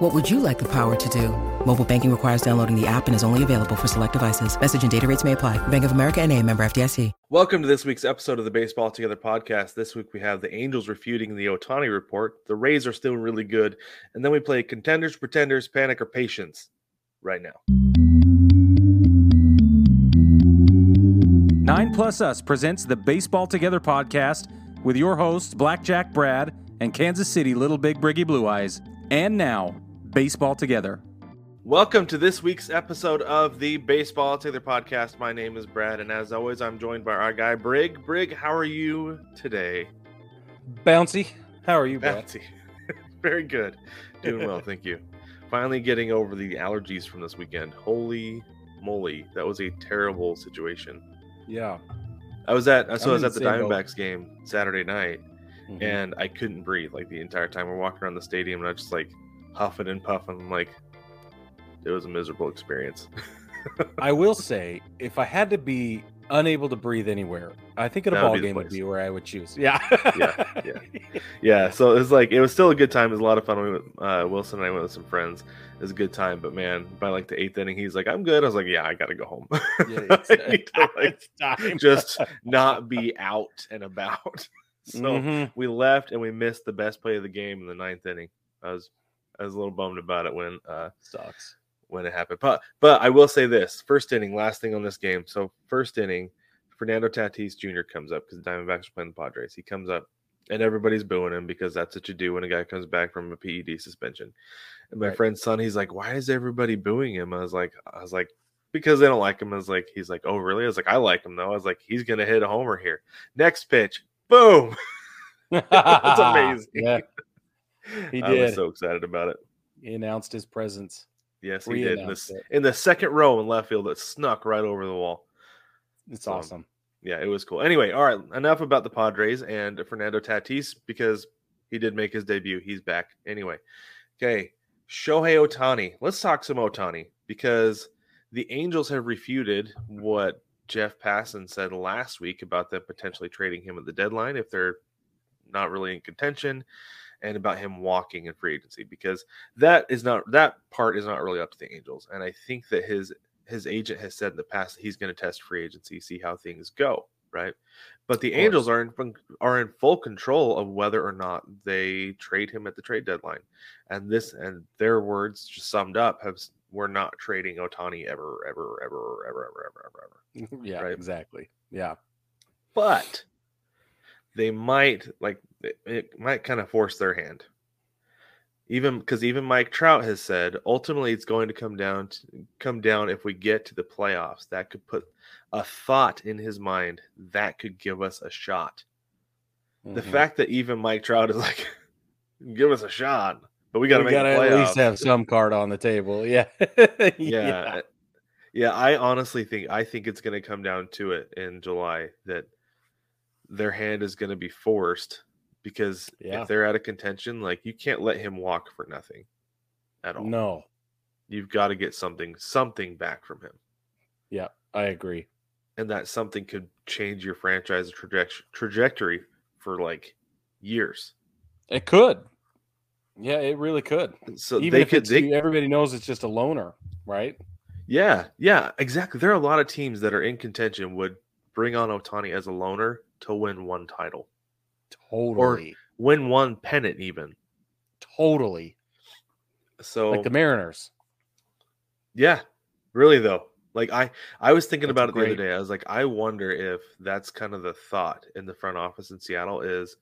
What would you like the power to do? Mobile banking requires downloading the app and is only available for select devices. Message and data rates may apply. Bank of America and a member FDIC. Welcome to this week's episode of the Baseball Together podcast. This week we have the Angels refuting the Ohtani report. The Rays are still really good. And then we play contenders, pretenders, panic, or patience right now. Nine Plus Us presents the Baseball Together podcast with your hosts, Blackjack Brad and Kansas City Little Big Briggy Blue Eyes. And now, Baseball Together. Welcome to this week's episode of the Baseball Together podcast. My name is Brad, and as always, I'm joined by our guy Brig. Brig, how are you today? Bouncy. How are you, Brad? Bouncy. Very good. Doing well, thank you. Finally getting over the allergies from this weekend. Holy moly, that was a terrible situation. Yeah. I was at so I'm I was at the the same. Diamondbacks game Saturday night, Mhm. and I couldn't breathe like the entire time. We're walking around the stadium, and I just like huffing and puffing. I'm like, it was a miserable experience. I will say, if I had to be unable to breathe anywhere, I think at a That ball game would be where I would choose. Yeah. Yeah, yeah. yeah, so it was like it was still a good time. It was a lot of fun. We went, uh, Wilson and I went with some friends. It was a good time, but man, by like the eighth inning, he's like, "I'm good." I was like, "Yeah, I gotta go home. Yeah, it's, to, like, it's time. just not be out and about." so Mhm. we left and we missed the best play of the game in the ninth inning. I was I was a little bummed about it when uh sucks. when it happened. But but I will say this: first inning, last thing on this game. So first inning, Fernando Tatis Jr. comes up because the Diamondbacks are playing the Padres. He comes up and everybody's booing him because that's what you do when a guy comes back from a PED suspension. And my Right. friend's son, he's like, "Why is everybody booing him?" I was like, "I was like." Because they don't like him. I was like, he's like, oh really? I was like, I like him though. I was like, he's gonna hit a homer here. Next pitch, boom! That's amazing. Yeah, He I was did. so excited about it. he announced his presence. Yes, he did. In the, Pre-announced s- it. in the second row in left field, that snuck right over the wall. It's So, awesome. Yeah, it was cool. Anyway, all right, enough about the Padres and Fernando Tatis because he did make his debut. He's back. Anyway, okay, Shohei Ohtani. Let's talk some Ohtani because the Angels have refuted what Jeff Passan said last week about them potentially trading him at the deadline if they're not really in contention and about him walking in free agency because that is not that part is not really up to the Angels. And I think that his his agent has said in the past that he's going to test free agency, see how things go, right? But the Angels are in are in full control of whether or not they trade him at the trade deadline. And this and their words just summed up have we're not trading Ohtani ever, ever, ever, ever, ever, ever, ever, ever. yeah, right. exactly. Yeah. But they might like it, it might kind of force their hand. Even because even Mike Trout has said ultimately it's going to come down to come down if we get to the playoffs. That could put a thought in his mind that could give us a shot. The Mhm. fact that even Mike Trout is like, give us a shot, but we got to we make gotta at least have some card on the table. Yeah. yeah. yeah. I honestly think I think it's going to come down to it in July that their hand is going to be forced because Yeah. if they're out of contention, like you can't let him walk for nothing at all. No. You've got to get something something back from him. Yeah, I agree. And that something could change your franchise traje- trajectory for like years. It could. Yeah, it really could. So Even they if could they, everybody knows it's just a loner, right? Yeah, yeah, exactly. There are a lot of teams that are in contention would bring on Ohtani as a loner to win one title, Totally. win one pennant, even. totally. So, Like the Mariners. yeah, really though. Like I, I was thinking That's about it the other day. I was like, I wonder if that's kind of the thought in the front office in Seattle is,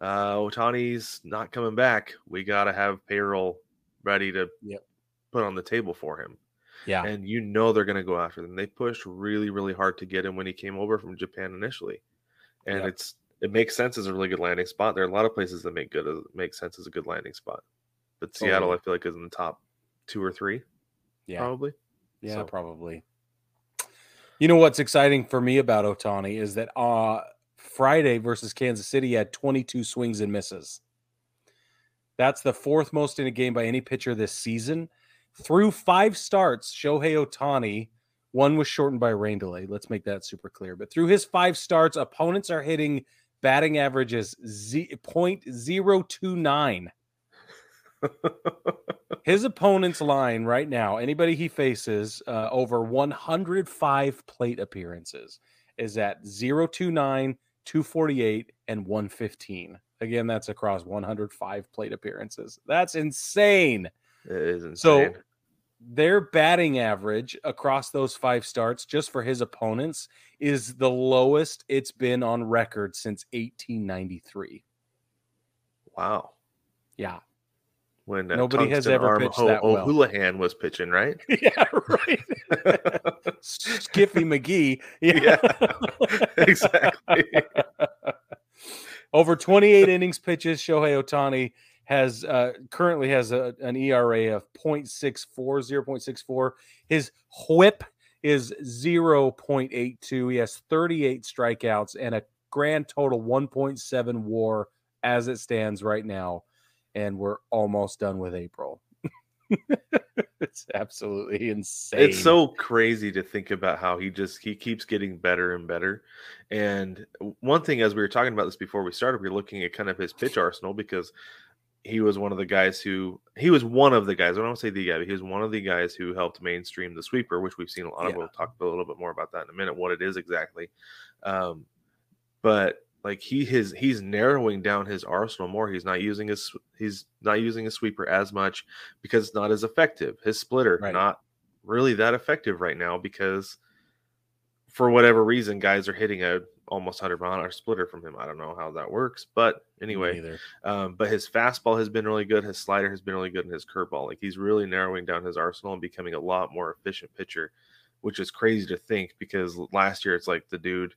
uh, Ohtani's not coming back. We got to have payroll ready to Yep. put on the table for him. Yeah. and you know they're going to go after them. They pushed really, really hard to get him when he came over from Japan initially, and Yep. it's it makes sense as a really good landing spot. There are a lot of places that make good make sense as a good landing spot, but Seattle, Totally. I feel like, is in the top two or three, Yeah. probably. Yeah, So- probably. You know what's exciting for me about Ohtani is that uh Friday versus Kansas City had 22 swings and misses. That's the fourth most in a game by any pitcher this season. Through five starts, Shohei Ohtani, one was shortened by rain delay. Let's make that super clear. But through his five starts, opponents are hitting batting averages z- 0.029. his opponent's line right now, anybody he faces uh, over 105 plate appearances, is at 029, 248, and 115. Again, that's across 105 plate appearances. That's insane. It is insane. So their batting average across those five starts, just for his opponents, is the lowest it's been on record since 1893. wow. Yeah. When uh, Nobody has ever pitched Ho- that well. O'Houlihan was pitching, right? yeah, right. Skiffy McGee. Yeah, exactly. Over 28 innings pitches, Shohei Ohtani has uh, currently has a, an ERA of 0.64, 0.64. His whip is 0.82. He has 38 strikeouts and a grand total 1.7 war as it stands right now. And we're almost done with April. it's absolutely insane. It's so crazy to think about how he just he keeps getting better and better. And one thing, as we were talking about this before we started, we are looking at kind of his pitch arsenal because he was one of the guys who he was one of the guys. I don't say the guy, but he was one of the guys who helped mainstream the sweeper, which we've seen a lot of. We'll talk a little bit more about that in a minute, what it is exactly. Um, but like he his he's narrowing down his arsenal more. He's not using his he's not using a sweeper as much because it's not as effective. His splitter Right. not really that effective right now because for whatever reason, guys are hitting a almost hundred mile an hour splitter from him. I don't know how that works, but anyway, um, but his fastball has been really good. His slider has been really good, and his curveball. Like he's really narrowing down his arsenal and becoming a lot more efficient pitcher, which is crazy to think because last year it's like the dude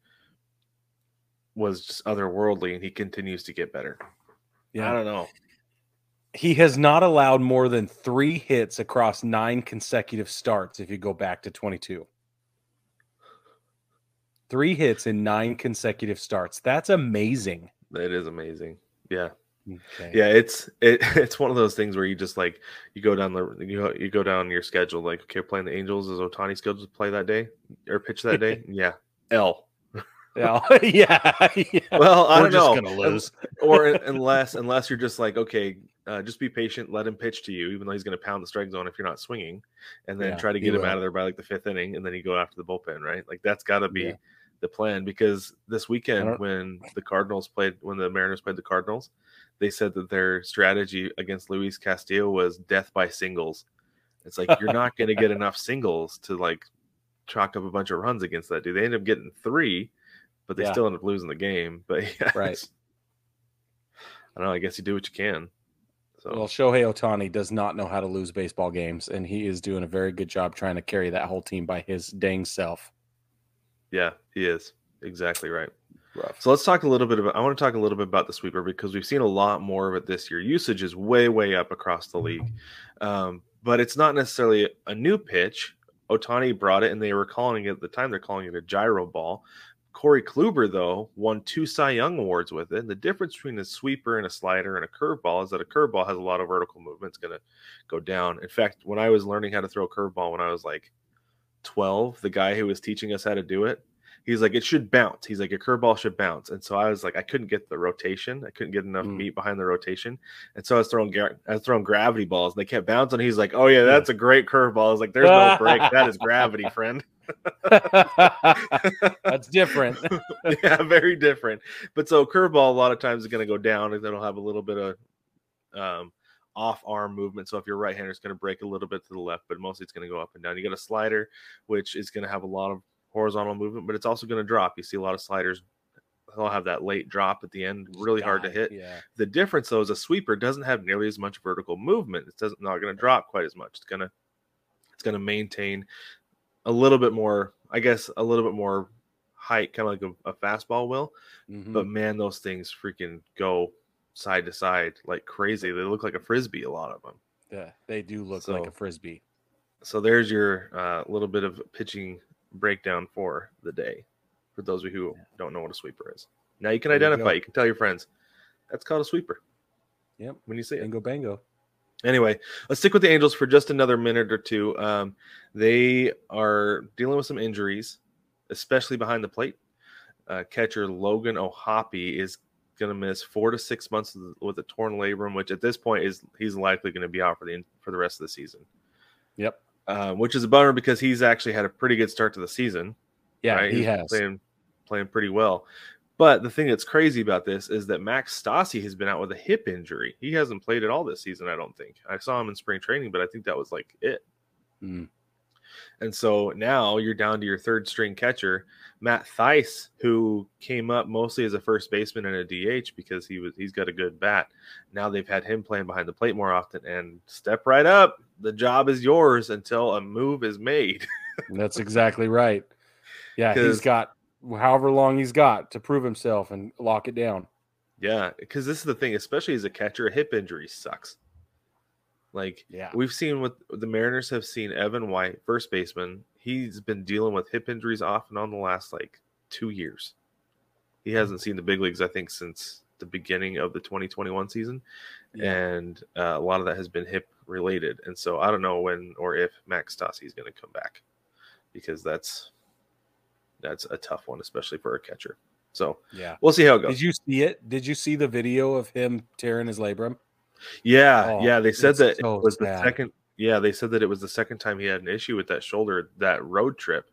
was just otherworldly, and he continues to get better. Yeah, I don't know. He has not allowed more than three hits across nine consecutive starts if you go back to 22. Three hits in nine consecutive starts. That's amazing. It is amazing. Yeah. Okay. Yeah, it's it, it's one of those things where you just like you go down the you go, you go down your schedule like okay, playing the Angels is Ohtani scheduled to play that day or pitch that day? yeah, L. Yeah. yeah. yeah. Well, I We're don't just know, gonna lose. or unless unless you're just like okay, uh, just be patient, let him pitch to you, even though he's going to pound the strike zone if you're not swinging, and then Yeah, try to get him will. out of there by like the fifth inning, and then you go after the bullpen, right? Like that's got to be Yeah. The plan because this weekend when the Cardinals played, when the Mariners played the Cardinals, they said that their strategy against Luis Castillo was death by singles. It's like you're not going to get enough singles to like chalk up a bunch of runs against that dude. They end up getting three, but they Yeah. still end up losing the game. But yeah, Right. I don't know. I guess you do what you can. So Well, Shohei Ohtani does not know how to lose baseball games, and he is doing a very good job trying to carry that whole team by his dang self. Yeah, he is exactly right. Rough. So let's talk a little bit about. I want to talk a little bit about the sweeper because we've seen a lot more of it this year. Usage is way, way up across the league, um, but it's not necessarily a new pitch. Ohtani brought it, and they were calling it at the time. They're calling it a gyro ball. Corey Kluber, though, won two Cy Young awards with it. And the difference between a sweeper and a slider and a curveball is that a curveball has a lot of vertical movement. It's going to go down. In fact, when I was learning how to throw a curveball when I was like 12, the guy who was teaching us how to do it, he's like, it should bounce. He's like, a curveball should bounce. And so I was like, I couldn't get the rotation. I couldn't get enough Mm. meat behind the rotation. And so I was throwing, I was throwing gravity balls. And they kept bouncing. He's like, oh yeah, that's a great curveball. I was like, there's no break. That is gravity, friend. That's different. yeah, very different. But so curveball a lot of times is going to go down and it'll have a little bit of um, off arm movement. So if you're right hander, is going to break a little bit to the left, but mostly it's going to go up and down. You got a slider, which is going to have a lot of horizontal movement, but it's also going to drop. You see a lot of sliders. They'll have that late drop at the end, really hard to hit. Yeah. The difference though is a sweeper doesn't have nearly as much vertical movement. It doesn't not going to drop quite as much. It's gonna it's going to maintain a little bit more, I guess, a little bit more height, kind of like a, a fastball will. Mhm. But man, those things freaking go side to side like crazy. They look like a frisbee, a lot of them. Yeah, they do look like a frisbee. So there's your uh, little bit of pitching breakdown for the day. For those of you who don't know what a sweeper is, now you can There identify. go. You, can tell your friends that's called a sweeper Yep. when you see it. Bango bango. Anyway, let's stick with the Angels for just another minute or two. Um, they are dealing with some injuries, especially behind the plate. Uh, catcher Logan O'Hoppe is going to miss four to six months with- with a torn labrum, which at this point is he's likely going to be out for the for the rest of the season. Yep. Uh, which is a bummer because he's actually had a pretty good start to the season. Yeah, right? he He's has. playing playing pretty well. But the thing that's crazy about this is that Max Stassi has been out with a hip injury. He hasn't played at all this season, I don't think. I saw him in spring training, but I think that was like it. Mm. And so now you're down to your third string catcher, Matt Thaiss, who came up mostly as a first baseman and a DH because he was he's got a good bat. Now they've had him playing behind the plate more often and step right up. The job is yours until a move is made. That's exactly right. Yeah, he's got however long he's got to prove himself and lock it down. Yeah, because this is the thing, especially as a catcher, a hip injury sucks. Like Yeah. we've seen what the Mariners have seen Evan White, first baseman. He's been dealing with hip injuries off and on the last like two years. He hasn't seen the big leagues, I think, since the beginning of the 2021 season, Yeah. and uh, a lot of that has been hip related. And so I don't know when or if Max Stassi is going to come back, because that's that's a tough one, especially for a catcher. So Yeah. we'll see how it goes. Did you see it? Did you see the video of him tearing his labrum? Yeah, Oh, yeah. They said that so it was sad. the second. Yeah, they said that it was the second time he had an issue with that shoulder that road trip.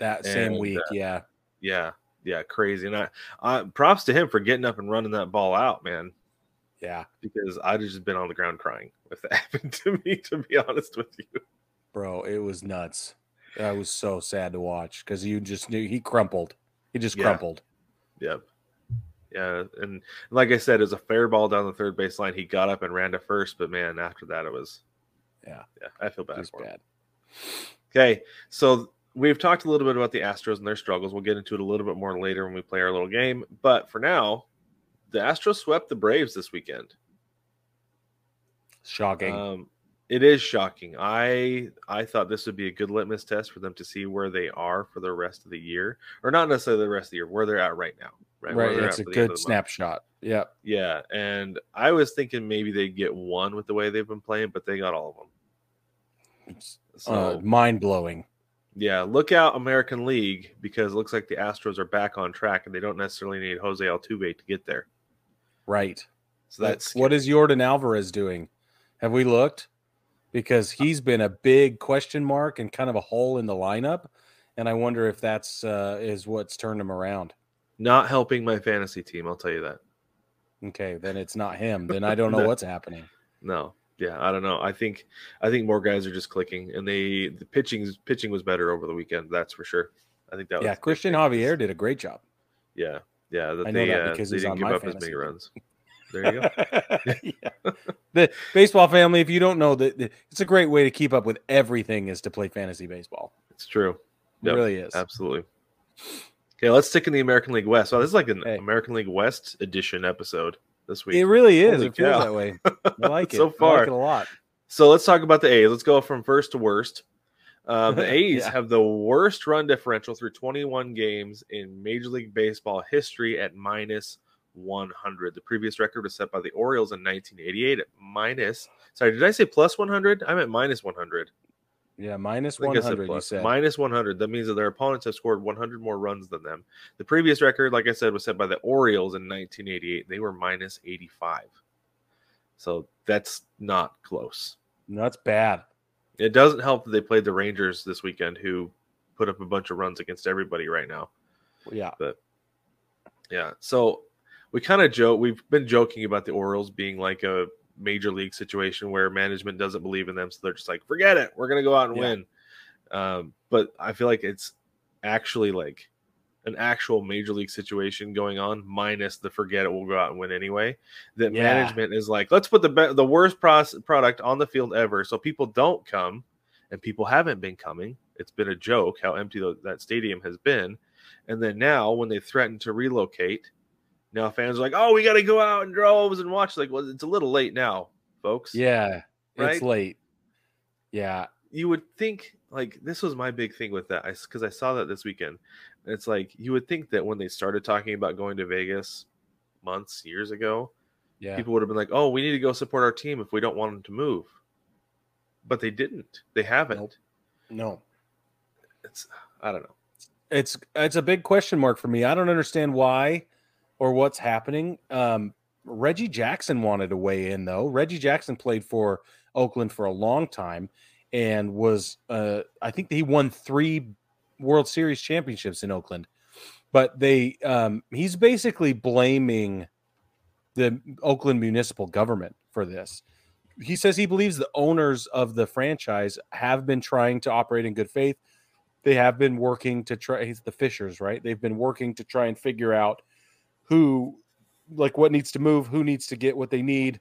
That same And, week, uh, yeah. Yeah, yeah, crazy. And I, I props to him for getting up and running that ball out, man. Yeah. Because I'd have just been on the ground crying if that happened to me. To be honest with you. Bro, it was nuts. That was so sad to watch because you just knew he crumpled. He just Yeah. crumpled. Yep. Yeah, and like I said, it was a fair ball down the third base line. He got up and ran to first, but man, after that, it was. Yeah. yeah. I feel bad for him. Okay, so we've talked a little bit about the Astros and their struggles. We'll get into it a little bit more later when we play our little game. But for now, the Astros swept the Braves this weekend. Shocking. Um, it is shocking. I I thought this would be a good litmus test for them to see where they are for the rest of the year, or not necessarily the rest of the year, where they're at right now. Right, right. It's a at for the end good of the month. snapshot. Yeah. Yeah, and I was thinking maybe they'd get one with the way they've been playing, but they got all of them. It's So uh, mind blowing. Yeah, look out American League because it looks like the Astros are back on track and they don't necessarily need Jose Altuve to get there. Right. So that's what is Jordan Alvarez doing? Have we looked? Because he's been a big question mark and kind of a hole in the lineup, and I wonder if that's uh, is what's turned him around. Not helping my fantasy team. I'll tell you that. Okay, then it's not him. Then I don't know No. what's happening. No, yeah, I don't know. I think I think more guys are just clicking, and they the pitching pitching was better over the weekend. That's for sure. I think that Yeah, Cristian. Javier did a great job. Yeah, yeah. That I know they, that uh, because they didn't on give my up as many team. runs. There you go. Yeah. The baseball family, if you don't know that it's a great way to keep up with everything is to play fantasy baseball. It's true. It Yep, really is. Absolutely. Okay, let's stick in the American League West. So this is like an Hey. American League West edition episode this week. It really is. Holy it feels that way. I like it. So I far. like it a lot. So let's talk about the A's. Let's go from first to worst. Uh, the A's Yeah. have the worst run differential through 21 games in Major League Baseball history at minus 100. The previous record was set by the Orioles in 1988 at minus. Sorry, did I say plus 100? I meant minus 100. Yeah, minus I think I one said hundred. You plus. said Minus 100. That means that their opponents have scored 100 more runs than them. The previous record, like I said, was set by the Orioles in 1988. They were minus 85. So that's not close. no, that's bad. It doesn't help that they played the Rangers this weekend, who put up a bunch of runs against everybody right now. Yeah, But Yeah. So we kind of joke. We've been joking about the Orioles being like a major league situation where management doesn't believe in them, so they're just like, forget it, we're gonna go out and Yeah. win. Um, but I feel like it's actually like an actual major league situation going on, minus the forget it, we'll go out and win anyway. That Yeah. management is like, let's put the be- the worst pros- product on the field ever, so people don't come, and people haven't been coming. It's been a joke how empty tho- that stadium has been. And then now, when they threaten to relocate, now fans are like, "Oh, we got to go out in droves and watch." Like, well, it's a little late now, folks. yeah, Right? it's late. Yeah, you would think like this was my big thing with that because I, saw that this weekend. And it's like you would think that when they started talking about going to Vegas months, years ago, Yeah. people would have been like, "Oh, we need to go support our team if we don't want them to move." But they didn't. They haven't. Nope. no. It's I don't know. It's it's a big question mark for me. I don't understand why or what's happening. Um, Reggie Jackson wanted to weigh in though. Reggie Jackson played for Oakland for a long time and was uh, I think he won three World Series championships in Oakland. But they um, he's basically blaming the Oakland municipal government for this. He says he believes the owners of the franchise have been trying to operate in good faith. They have been working to try he's the Fishers, right? They've been working to try and figure out who like what needs to move, who needs to get what they need.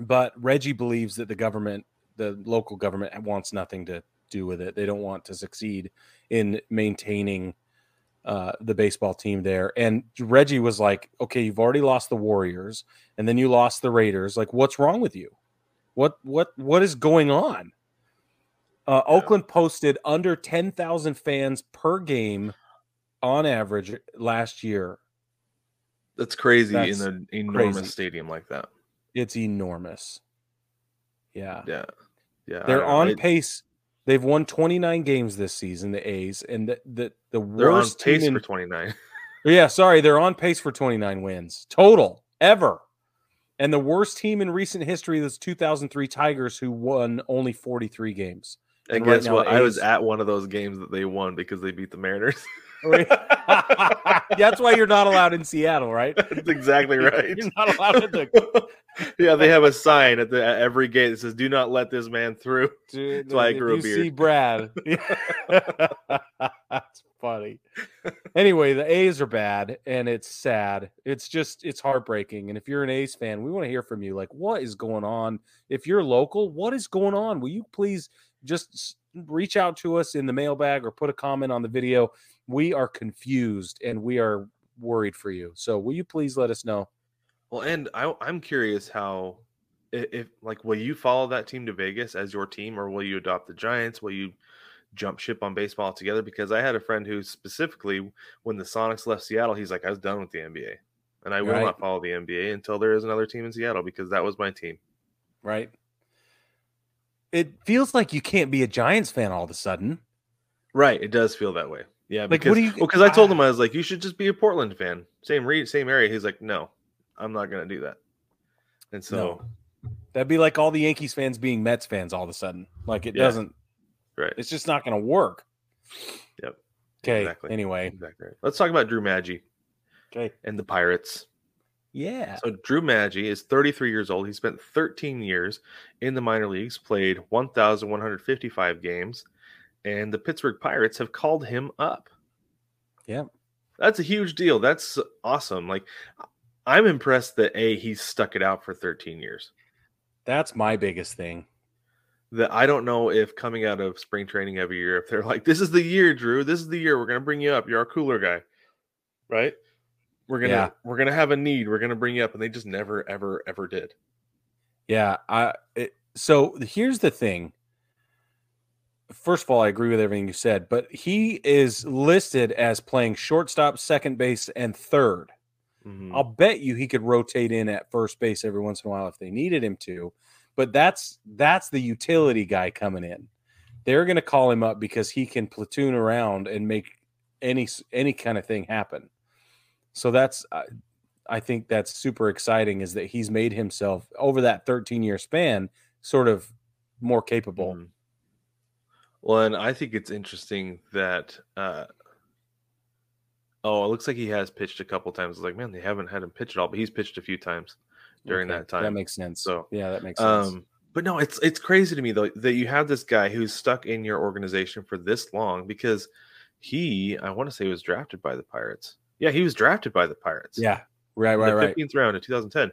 But Reggie believes that the government, the local government wants nothing to do with it. They don't want to succeed in maintaining uh, the baseball team there. And Reggie was like, "Okay, you've already lost the Warriors, and then you lost the Raiders. Like, what's wrong with you? What what what is going on?" Uh, Yeah. Oakland posted under ten thousand fans per game on average last year. That's crazy That's in an enormous crazy. stadium like that. It's enormous. Yeah. Yeah, yeah. They're on It- pace. They've won 29 games this season, the A's, and the the, the worst pace team for 29. Yeah, sorry, they're on pace for 29 wins total ever. And the worst team in recent history is 2003 Tigers, who won only 43 games. And And right guess now, what? I was at one of those games that they won because they beat the Mariners. That's why you're not allowed in Seattle, right? That's exactly right. You're not allowed in the yeah, they have a sign at the at every gate that says "Do not let this man through." Dude, That's why I grew a you beard. See Brad. That's funny. Anyway, the A's are bad, and it's sad. It's just it's heartbreaking. And if you're an A's fan, we want to hear from you. Like, what is going on? If you're local, what is going on? Will you please just reach out to us in the mailbag or put a comment on the video? We are confused and we are worried for you. So, will you please let us know? Well, and I, I'm curious how, if like, will you follow that team to Vegas as your team, or will you adopt the Giants? Will you jump ship on baseball together? Because I had a friend who specifically, when the Sonics left Seattle, he's like, I was done with the NBA, and I will Right. not follow the NBA until there is another team in Seattle because that was my team. Right? It feels like you can't be a Giants fan all of a sudden. Right, it does feel that way. Yeah, Like, because what do you- because I told him I was like, you should just be a Portland fan, same re- same area. He's like, no, I'm not gonna do that. And so, That'd be like all the Yankees fans being Mets fans all of a sudden. Like it Yeah. doesn't. right, It's just not going to work. Yep. Okay. Exactly. Anyway. exactly. Right. Let's talk about Drew Maggi Okay. and the Pirates. Yeah. So Drew Maggi is 33 years old. He spent 13 years in the minor leagues, played 1,155 games, and the Pittsburgh Pirates have called him up. Yeah. That's a huge deal. That's awesome. Like I'm impressed that A, he's stuck it out for 13 years. That's my biggest thing. That I don't know if coming out of spring training every year, if they're like, This is the year, Drew, this is the year we're gonna bring you up. You're our cooler guy. Right? We're gonna Yeah. we're gonna have a need, we're gonna bring you up, and they just never, ever, ever did. Yeah. I. It, so here's the thing. First of all, I agree with everything you said, but he is listed as playing shortstop, second base, and third. Mhm. I'll bet you he could rotate in at first base every once in a while if they needed him to. But that's that's the utility guy coming in. They're going to call him up because he can platoon around and make any any kind of thing happen. So that's I, I think that's super exciting is that he's made himself over that 13 year span sort of more capable. Mhm. Well, and I think it's interesting that uh oh, it looks like he has pitched a couple times. It's like, man, they haven't had him pitch at all, but he's pitched a few times during Okay, that time. That makes sense. So, yeah, that makes sense. um but no, it's it's crazy to me though that you have this guy who's stuck in your organization for this long because he, I want to say, was drafted by the Pirates. Yeah, he was drafted by the Pirates. yeah, right, right, right. 15th round in 2010.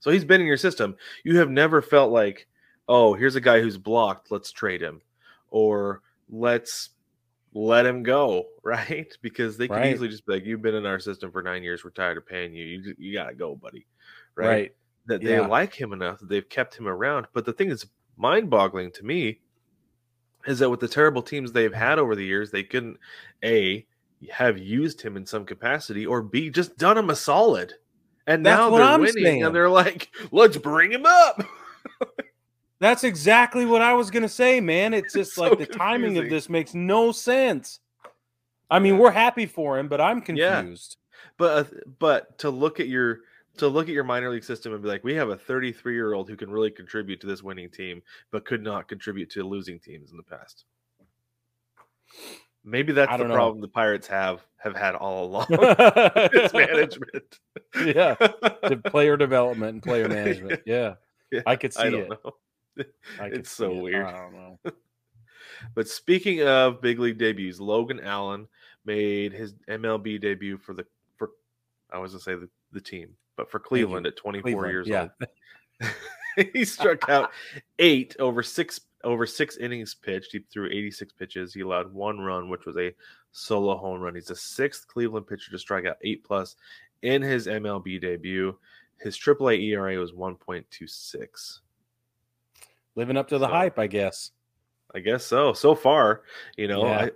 So he's been in your system. You have never felt like, oh, here's a guy who's blocked. Let's trade him, or let's let him go, right? Because they could Right. easily just be like, you've been in our system for nine years. We're tired of paying you. You you gotta go, buddy. Right? Right. That they Yeah. like him enough that they've kept him around. But the thing that's mind-boggling to me is that with the terrible teams they've had over the years, they couldn't a have used him in some capacity, or b just done him a solid. And That's now they're I'm winning, saying. and they're like, "Let's bring him up." That's exactly what I was gonna say, man. It's just It's so like the timing of this makes no sense. I mean, we're happy for him, but I'm Yeah. confused. But uh, but to look at your to look at your minor league system and be like, we have a 33 year old who can really contribute to this winning team, but could not contribute to losing teams in the past. Maybe that's the know. problem the Pirates have have had all along. it's management. Yeah. The player development and player management. Yeah, Yeah, I could see I it. know. It's so it. weird. I don't know. But speaking of big league debuts, Logan Allen made his MLB debut for the for I was gonna say the, the team, but for Cleveland at 24 Cleveland, years yeah. old. he struck out eight over six over six innings pitched. He threw 86 pitches. He allowed one run, which was a solo home run. He's the sixth Cleveland pitcher to strike out eight plus in his MLB debut. His AAA ERA was 1.26. Living up to the So- hype, I guess. I guess so. So far, you know, Yeah. I,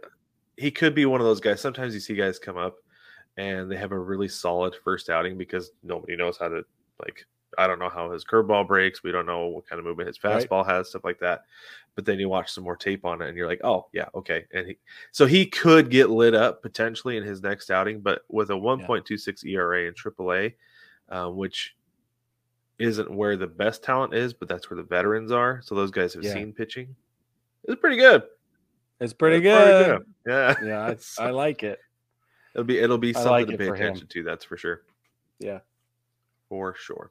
he could be one of those guys. Sometimes you see guys come up and they have a really solid first outing because nobody knows how to like. I don't know how his curveball breaks. We don't know what kind of movement his Right. fastball has, stuff like that. But then you watch some more tape on it, and you're like, "Oh, yeah, okay." And he, so he could get lit up potentially in his next outing, but with a 1.26 ERA in AAA, uh, which isn't where the best talent is, but that's where the veterans are. So those guys have Yeah. seen pitching. It's pretty good. It's pretty It's good. Yeah, Yeah, I, So I like it. it'll be it'll be something like to pay for him. attention to. That's for sure. Yeah. for sure.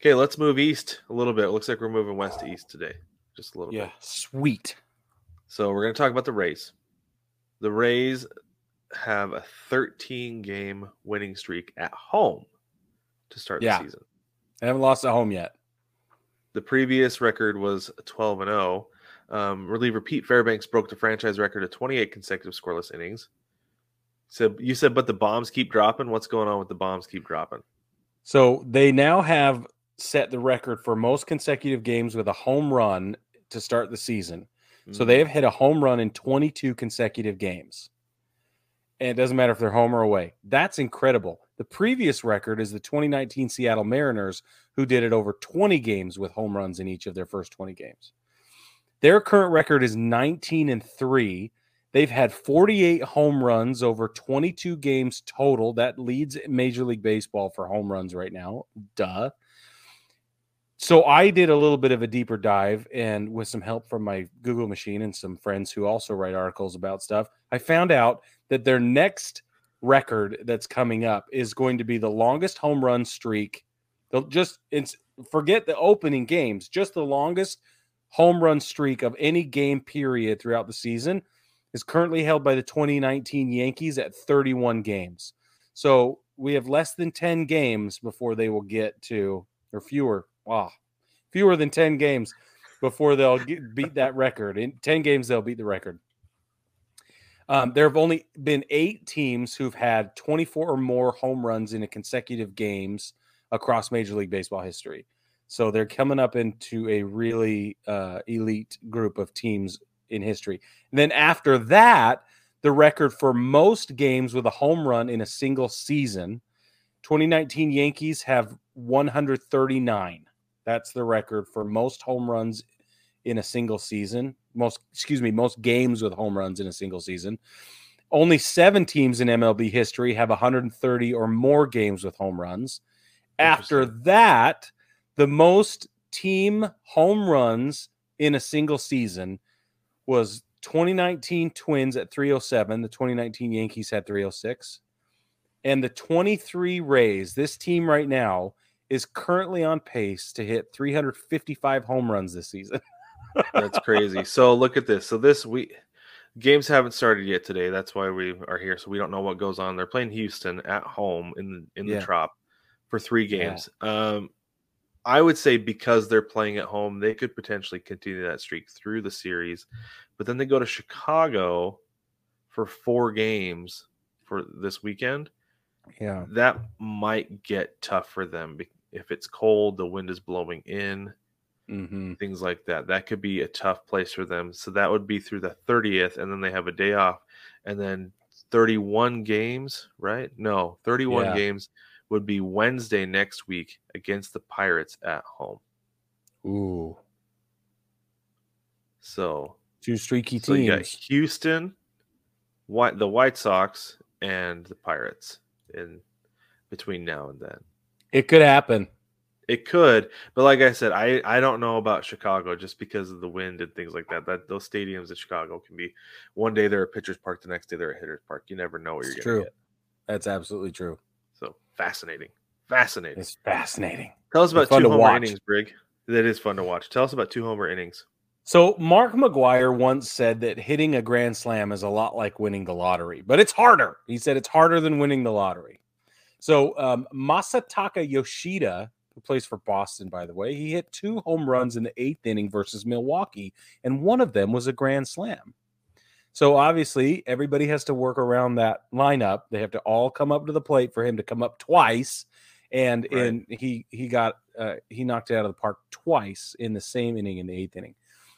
Okay, let's move east a little bit. Looks like we're moving west to east today, just a little Yeah. bit. Sweet. So we're going to talk about the Rays. The Rays have a 13 game winning streak at home to start Yeah. the season. I haven't lost at home yet. The previous record was 12 and 0. Um, reliever Pete Fairbanks broke the franchise record of 28 consecutive scoreless innings. So you said, but the bombs keep dropping. What's going on with the bombs keep dropping? So they now have set the record for most consecutive games with a home run to start the season. So Mm-hmm. they have hit a home run in 22 consecutive games. And it doesn't matter if they're home or away. That's incredible. The previous record is the 2019 Seattle Mariners, who did it over 20 games with home runs in each of their first 20 games. Their current record is 19 and 3. They've had 48 home runs over 22 games total. That leads Major League Baseball for home runs right now. Duh. So I did a little bit of a deeper dive and with some help from my Google machine and some friends who also write articles about stuff, I found out that their next record that's coming up is going to be the longest home run streak. They'll just it's forget the opening games, just the longest home run streak of any game period throughout the season is currently held by the 2019 Yankees at 31 games. So we have less than 10 games before they will get to, or fewer, wow, fewer than 10 games before they'll get, beat that record. In 10 games, they'll beat the record. Um, there have only been eight teams who've had 24 or more home runs in a consecutive games across Major League Baseball history. So they're coming up into a really uh, elite group of teams in history. And then after that, the record for most games with a home run in a single season, 2019 Yankees have 139. That's the record for most home runs in a single season. Most, excuse me, most games with home runs in a single season. Only seven teams in MLB history have 130 or more games with home runs. After that, the most team home runs in a single season was 2019 Twins at 307. The 2019 Yankees had 306. And the 23 Rays, this team right now, is currently on pace to hit 355 home runs this season. That's crazy. So look at this. So this we games haven't started yet today. That's why we are here. So we don't know what goes on. They're playing Houston at home in the in Yeah. the Trop for three games. Um, I would say because they're playing at home, they could potentially continue that streak through the series. But then they go to Chicago for four games for this weekend. Yeah. That might get tough for them if it's cold, the wind is blowing in. Mm-hmm. things like that. That could be a tough place for them. So that would be through the 30th, and then they have a day off, and then 31 games, right? No, 31 Yeah. games would be Wednesday next week against the Pirates at home. Ooh, So, two streaky so you got teams. Houston, White, the White Sox, and the Pirates in between now and then. It could happen. It could, but like I said, I I don't know about Chicago just because of the wind and things like that. That those stadiums in Chicago can be one day they're a pitcher's park, the next day they're a hitter's park. You never know what It's you're true. going to get. That's absolutely true. So fascinating, fascinating. It's fascinating. Tell us about two homer innings, Brig. That is fun to watch. Tell us about two homer innings. So Mark McGwire once said that hitting a grand slam is a lot like winning the lottery, but it's harder. He said it's harder than winning the lottery. So um, Masataka Yoshida, who plays for Boston, by the way, he hit two home runs in the eighth inning versus Milwaukee, and one of them was a grand slam. So obviously, everybody has to work around that lineup. They have to all come up to the plate for him to come up twice, and Right. in he he got uh, he knocked it out of the park twice in the same inning in the eighth inning.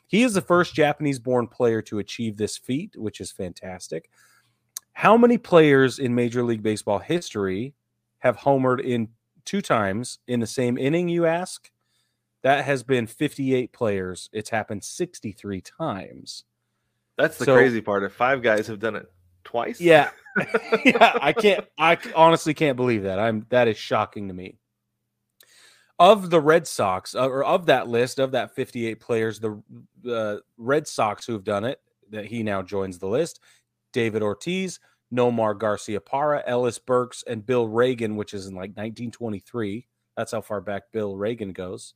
He is the first Japanese born player to achieve this feat, which is fantastic. How many players in Major League Baseball history have homered in two times in the same inning, you ask? That has been 58 players. It's happened 63 times. That's the So- crazy part. If five guys have done it twice, Yeah. yeah, I can't I honestly can't believe that. I'm that is shocking to me. Of the Red Sox, uh, or of that list of that 58 players, the the Red Sox who have done it, that he now joins the list, David Ortiz, Nomar Garciaparra, Ellis Burks, and Bill Regan, which is in like 1923. That's how far back Bill Regan goes.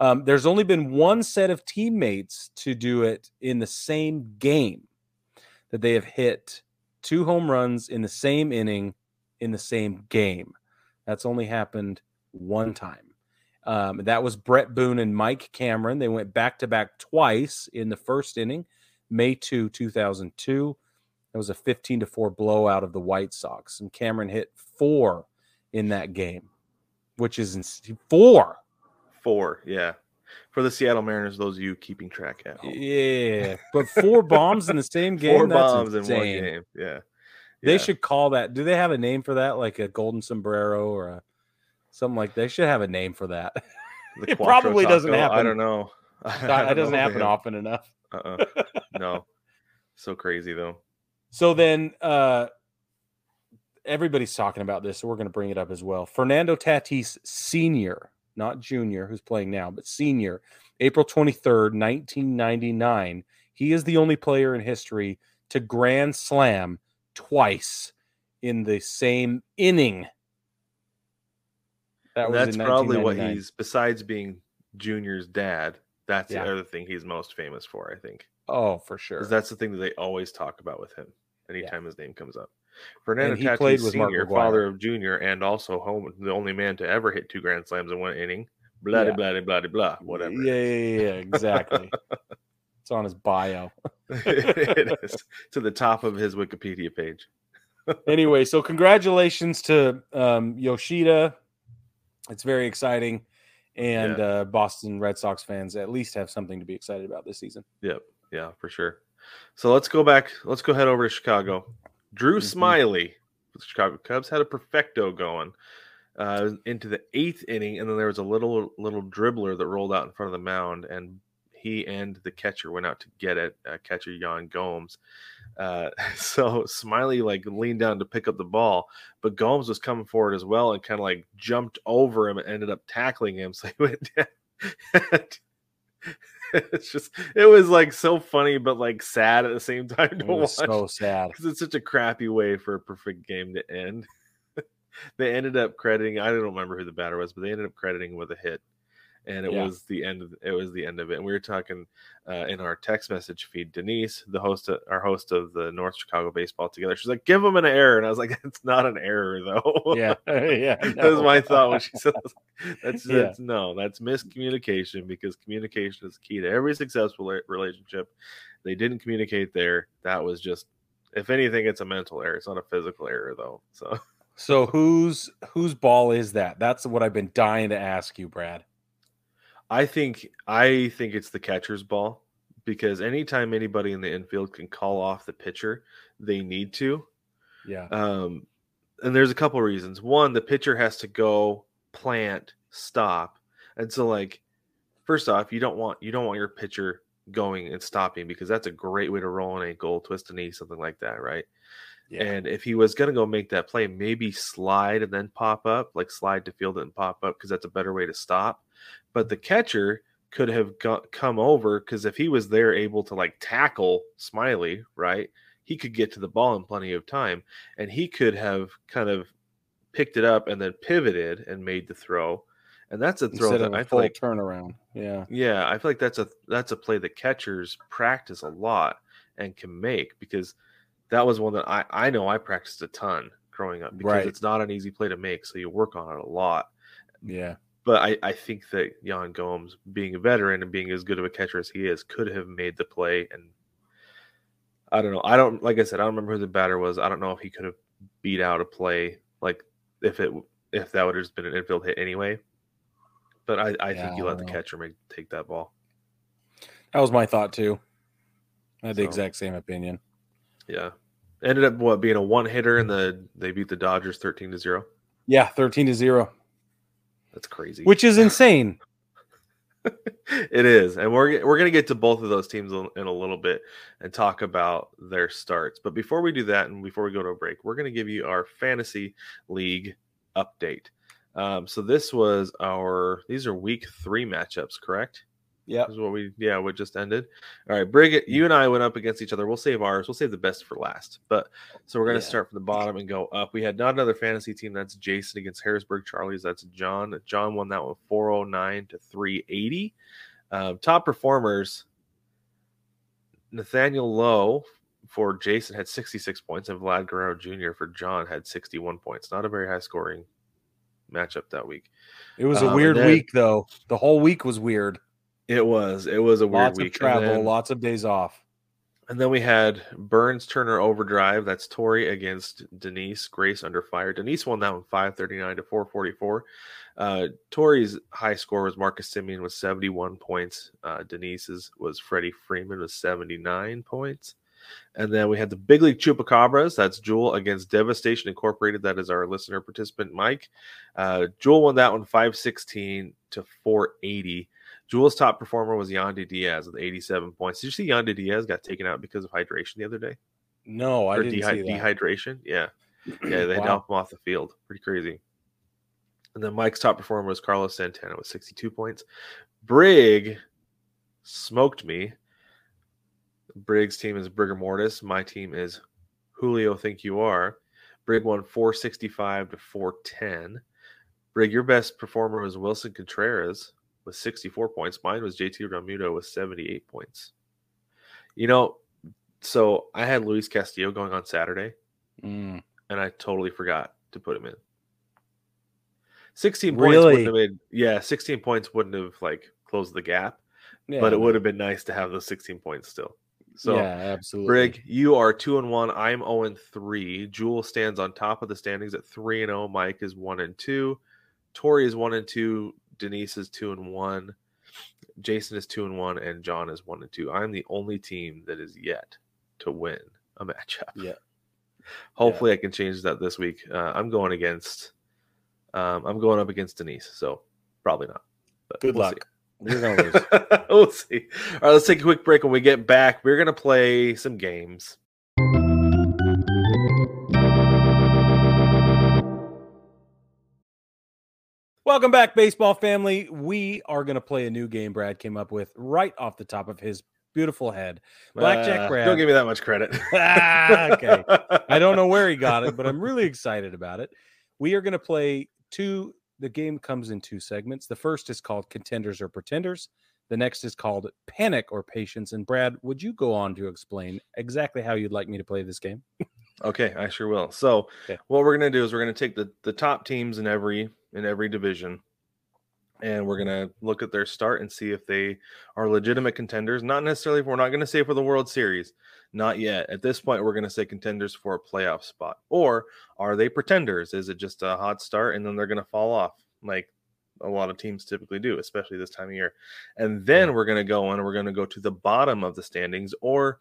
Um, there's only been one set of teammates to do it in the same game that they have hit two home runs in the same inning in the same game. That's only happened one time. Um, that was Bret Boone and Mike Cameron. They went back to back twice in the first inning, May 2, 2002. It was a 15 to 4 blowout of the White Sox. And Cameron hit four in that game, which is ins- four. four. Yeah, for the Seattle Mariners, those of you keeping track at home. Yeah. But four bombs in the same game. Four bombs in one game. Yeah, They should call that. Do they have a name for that? Like a golden sombrero or a something like they should have a name for that. It probably doesn't happen. I don't know. That doesn't happen often enough. Uh-uh. No, so crazy though. So then uh everybody's talking about this, so we're going to bring it up as well. Fernando Tatis senior, not junior who's playing now, but senior, April 23rd, 1999. He is the only player in history to grand slam twice in the same inning. That was that's probably what he's besides being Junior's dad. That's Yeah. the other thing he's most famous for, I think. Oh, for sure. That's the thing that they always talk about with him anytime his name comes up. Fernando And he Tatis played with McGwire. father of Junior, and also home the only man to ever hit two grand slams in one inning. Blah Yeah. blah blah blah blah. Whatever. Yeah, yeah, yeah, yeah, exactly. it's on his bio. it is to the top of his Wikipedia page. anyway, so congratulations to um, Yoshida. It's very exciting. And uh, Boston Red Sox fans at least have something to be excited about this season. Yep. Yeah, for sure. So let's go back. Let's go head over to Chicago. Drew Mhm. Smyly, the Chicago Cubs, had a perfecto going uh, into the eighth inning, and then there was a little little dribbler that rolled out in front of the mound, and he and the catcher went out to get it. Uh, catcher Yan Gomes. Uh, so Smyly like leaned down to pick up the ball, but Gomes was coming forward as well and kind of like jumped over him and ended up tackling him. So he went down. it's just it was like so funny but like sad at the same time to It was watch so sad. because it's such a crappy way for a perfect game to end. they ended up crediting I don't remember who the batter was, but they ended up crediting with a hit. And it Yeah. was the end of it was the end of it. And we were talking uh, in our text message feed. Denise, the host of, our host of the North Chicago baseball together, she's like, give him an error. And I was like, it's not an error though. Yeah. yeah. that was my thought when she said that. that's, Yeah. that's no, that's miscommunication because communication is key to every successful relationship. They didn't communicate there. That was just, if anything, it's a mental error. It's not a physical error though. So So whose whose ball is that? That's what I've been dying to ask you, Brad. I think I think it's the catcher's ball because anytime anybody in the infield can call off the pitcher, they need to. Yeah. Um, and there's a couple reasons. One, the pitcher has to go plant, stop, and so like, first off, you don't want you don't want your pitcher going and stopping because that's a great way to roll an ankle, twist a knee, something like that, right? Yeah. And if he was gonna go make that play, maybe slide and then pop up, like slide to field it and pop up because that's a better way to stop. But the catcher could have got, come over because if he was there able to like tackle Smyly, right, he could get to the ball in plenty of time, and he could have kind of picked it up and then pivoted and made the throw. And that's a throw Instead that I feel like turnaround. Yeah. yeah, I feel like that's a that's a play that catchers practice a lot and can make because that was one that I I know I practiced a ton growing up because Right. it's not an easy play to make, so you work on it a lot. Yeah. But I I think that Yan Gomes, being a veteran and being as good of a catcher as he is, could have made the play. And I don't know. I don't like I said I don't remember who the batter was. I don't know if he could have beat out a play like if it if that would have just been an infield hit anyway. But I, I Yeah, think you I let the know. catcher make take that ball. That was my thought too. I had the exact same opinion. Yeah. Ended up what being a one hitter and the they beat the Dodgers 13 to 0. Yeah, 13 to 0, That's crazy. which is insane. it is. And we're we're going to get to both of those teams in a little bit and talk about their starts. But before we do that and before we go to a break, we're going to give you our fantasy league update. Um, so this was our these are week 3 matchups, correct? Yep. This is what we yeah, what just ended. All right, Brig, you and I went up against each other. We'll save ours. We'll save the best for last. But so we're gonna Yeah. start from the bottom and go up. We had not another fantasy team. That's Jason against Harrisburg Charlies. That's John. John won that one 409 to 380. Um, top performers. Nathaniel Lowe for Jason had 66 points, and Vlad Guerrero Jr. for John had 61 points. Not a very high scoring matchup that week. It was Um, a and weird then- week though. The whole week was weird. It was. It was a weird Lots week. of travel, then- lots of days off. And then we had Burns Turner Overdrive. That's Tori against Denise. Grace under fire. Denise won that one 539 to 444. Uh, Tori's high score was Marcus Semien with 71 points. Uh, Denise's was Freddie Freeman with 79 points. And then we had the Big League Chupacabras. That's Jewel against Devastation Incorporated. That is our listener participant, Mike. Uh, Jewel won that one 516 to 480. Jewel's top performer was Yandy Diaz with 87 points. Did you see Yandy Diaz got taken out because of hydration the other day? No, I or didn't dehy- see that. dehydration? Yeah. Yeah, they Wow. knocked him off the field. Pretty crazy. And then Mike's top performer was Carlos Santana with 62 points. Brig smoked me. Brig's team is Brigger Mortis. My team is Julio Think You Are. Brig won 465 to 410. Brig, your best performer was Willson Contreras with 64 points. Mine was JT Realmuto with 78 points. You know, so I had Luis Castillo going on Saturday Mm. and I totally forgot to put him in. 16 points Really? wouldn't have been yeah, 16 points wouldn't have like closed the gap, Yeah, but it would have been nice to have those 16 points still. So yeah, absolutely. Brig, you are two and one. I'm 0 and three. Jewel stands on top of the standings at three and 0. Mike is one and two. Tori is one and two. Denise is two and one. Jason is two and one, and John is one and two. I'm the only team that is yet to win a matchup. Yeah. Hopefully, I can change that this week. Uh, I'm going against. Um, I'm going up against Denise, so probably not. But Good we'll see. luck. You're gonna lose. we'll see. All right, let's take a quick break. When we get back, we're gonna play some games. Welcome back, baseball family. We are going to play a new game Brad came up with right off the top of his beautiful head. Blackjack Uh, Brad. Don't give me that much credit. Ah, okay. I don't know where he got it, but I'm really excited about it. We are going to play two. The game comes in two segments. The first is called Contenders or Pretenders. The next is called Panic or Patience. And Brad, would you go on to explain exactly how you'd like me to play this game? Okay, I sure will. So, Okay. what we're gonna do is we're gonna take the the top teams in every in every division, and we're gonna look at their start and see if they are legitimate contenders. Not necessarily. We're not gonna say for the World Series, not yet. At this point, we're gonna say contenders for a playoff spot, or are they pretenders? Is it just a hot start and then they're gonna fall off, like a lot of teams typically do, especially this time of year. And then we're going to go and we're going to go to the bottom of the standings or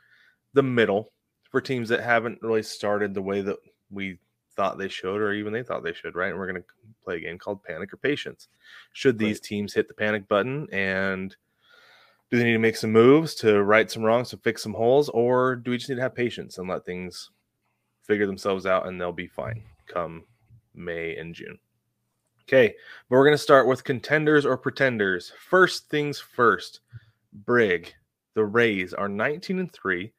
the middle for teams that haven't really started the way that we thought they should, or even they thought they should, right? And we're going to play a game called Panic or Patience. Should these Right. teams hit the panic button and do they need to make some moves to right some wrongs, to fix some holes, or do we just need to have patience and let things figure themselves out and they'll be fine come May and June? Okay, but we're going to start with contenders or pretenders. First things first, Brig, the Rays are 19 and 3,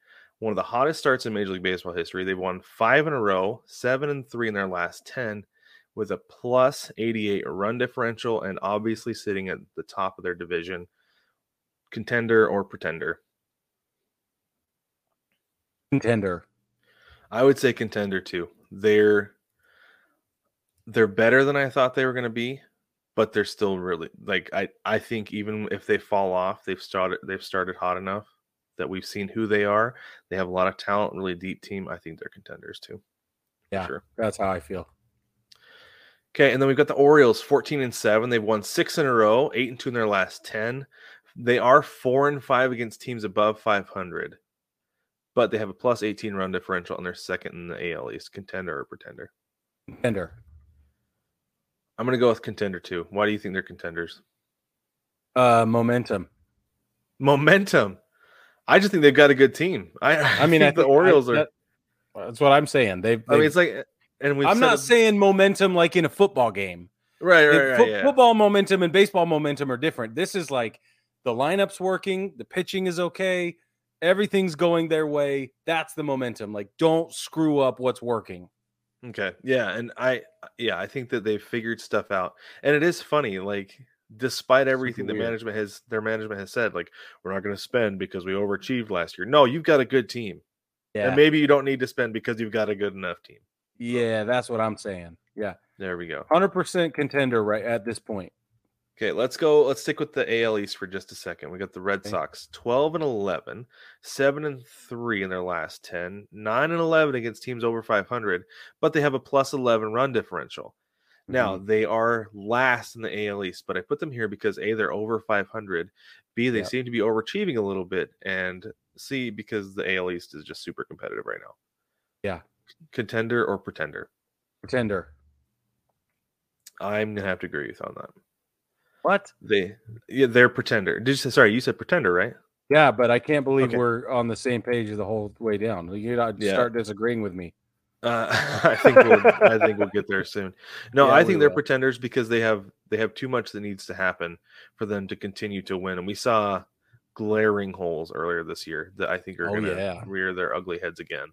one of the hottest starts in Major League Baseball history. They've won five in a row, seven and three in their last 10, with a plus 88 run differential, and obviously sitting at the top of their division. Contender or pretender? Contender. I would say contender too. They're they're better than I thought they were going to be, but they're still really like I I think even if they fall off, they've started they've started hot enough that we've seen who they are. They have a lot of talent, really deep team. I think they're contenders too. Yeah. sure. That's how I feel. Okay, and then we've got the Orioles, 14 and 7. They've won six in a row, eight and two in their last 10. They are four and five against teams above 500, but they have a plus 18 run differential and they're second in the AL East. Contender or pretender? Contender. I'm going to go with contender too. Why do you think they're contenders? Uh, momentum. Momentum. I just think they've got a good team. I, I mean, I the think- I- Orioles are. that- that's what I'm saying. They've. I mean, it's like, and we. I'm not saying momentum like in a football game. right, right, right. fo- yeah. Football momentum and baseball momentum are different. This is like the lineup's working, the pitching is okay, everything's going their way. That's the momentum. Like, don't screw up what's working. Okay. Yeah, and I yeah, I think that they've figured stuff out. And it is funny like despite everything the management has their management has said like we're not going to spend because we mm-hmm. overachieved last year. No, you've got a good team. Yeah, And maybe you don't need to spend because you've got a good enough team. yeah, that's what I'm saying. Yeah, There we go. hundred percent contender right at this point. Okay, let's go. Let's stick with the AL East for just a second. We got the Red Okay. Sox 12 and 11, 7 and 3 in their last 10, 9 and 11 against teams over 500, but they have a plus 11 run differential. Now, Mhm. they are last in the AL East, but I put them here because A, they're over 500, B, they Yep. seem to be overachieving a little bit, and C, because the AL East is just super competitive right now. Yeah. Contender or pretender? pretender. I'm going to have to agree with on that. What? They, yeah, they're pretender. Did you say, sorry, you said pretender, right? Yeah, but I can't believe Okay. we're on the same page the whole way down. You gotta Yeah. start disagreeing with me. Uh, I think we'll, I think we'll get there soon. No, Yeah, I think they're will. pretenders because they have they have too much that needs to happen for them to continue to win. And we saw glaring holes earlier this year that I think are Oh, going to yeah. rear their ugly heads again.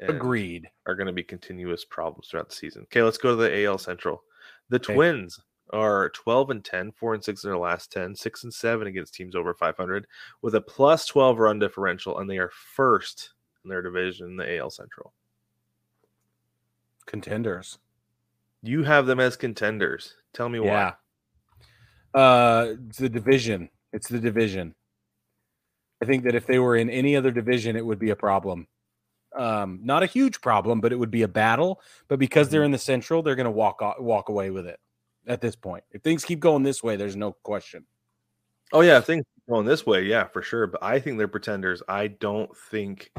Agreed. Are going to be continuous problems throughout the season. Okay, let's go to the AL Central. The Okay. Twins are 12 and 10, 4 and 6 in their last 10, 6 and 7 against teams over 500 with a plus 12 run differential, and they are first in their division in the AL Central. Contenders. You have them as contenders. Tell me why. Yeah. Uh, it's the division. It's the division. I think that if they were in any other division, it would be a problem. Um, not a huge problem, but it would be a battle. But because they're in the central, they're going to walk walk away with it. At this point, if things keep going this way, there's no question. Oh yeah, if things keep going this way, yeah, for sure. But I think they're pretenders. I don't think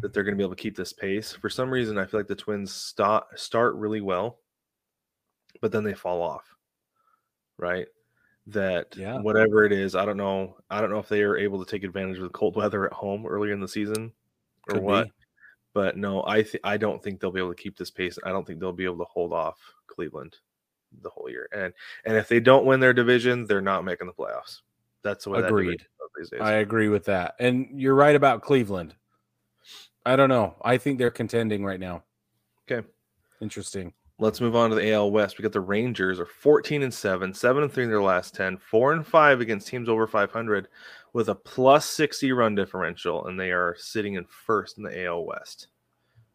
that they're going to be able to keep this pace. For some reason, I feel like the Twins start start really well, but then they fall off. Right? That Yeah. whatever it is, I don't know. I don't know if they are able to take advantage of the cold weather at home earlier in the season or Could be. what. But no, I th- I don't think they'll be able to keep this pace. I don't think they'll be able to hold off Cleveland the whole year. And and if they don't win their division, they're not making the playoffs. That's the way Agreed. I agree with that. And you're right about Cleveland. I don't know. I think they're contending right now. okay. Interesting. Let's move on to the AL West. We got the Rangers are 14 and 7, 7 and 3 in their last 10, 4 and 5 against teams over 500 with a plus 60 run differential, and they are sitting in first in the AL West.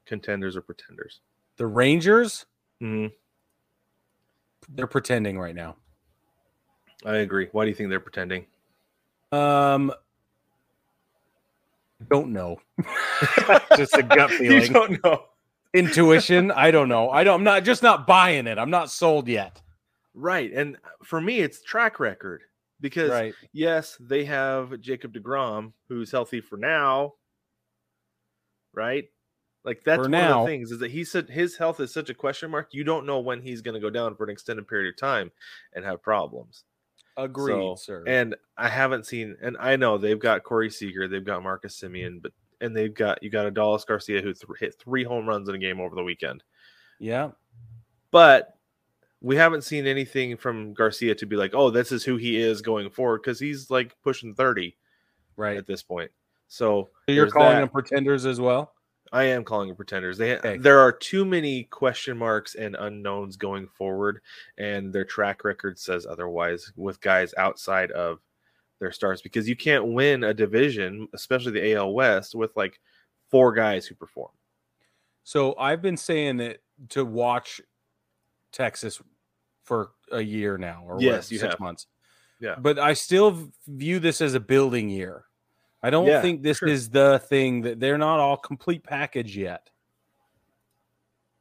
Contenders or pretenders? The Rangers, hmm they're pretending right now. I agree. Why do you think they're pretending? Um, don't know. just a gut feeling. you don't know. intuition. I don't know. I don't. I'm not just not buying it. I'm not sold yet. Right. And for me, it's track record because Right. yes, they have Jacob DeGrom, who's healthy for now. Right? Like that's For one now. of the things is that he said his health is such a question mark. You don't know when he's going to go down for an extended period of time and have problems. Agreed, So, sir. And I haven't seen, and I know they've got Corey Seager, they've got Marcus Semien, but and they've got you got Adolis Garcia who th- hit three home runs in a game over the weekend. yeah. But we haven't seen anything from Garcia to be like, oh, this is who he is going forward because he's like pushing 30 Right. at this point. So So you're calling that. them pretenders as well? I am calling it pretenders. They Okay. there are too many question marks and unknowns going forward, and their track record says otherwise with guys outside of their stars because you can't win a division, especially the AL West, with like four guys who perform. So I've been saying that to watch Texas for a year now, or Yes, what, you six have. months. Yeah. but I still view this as a building year. I don't Yeah, think this sure. is the thing that they're not all complete package yet.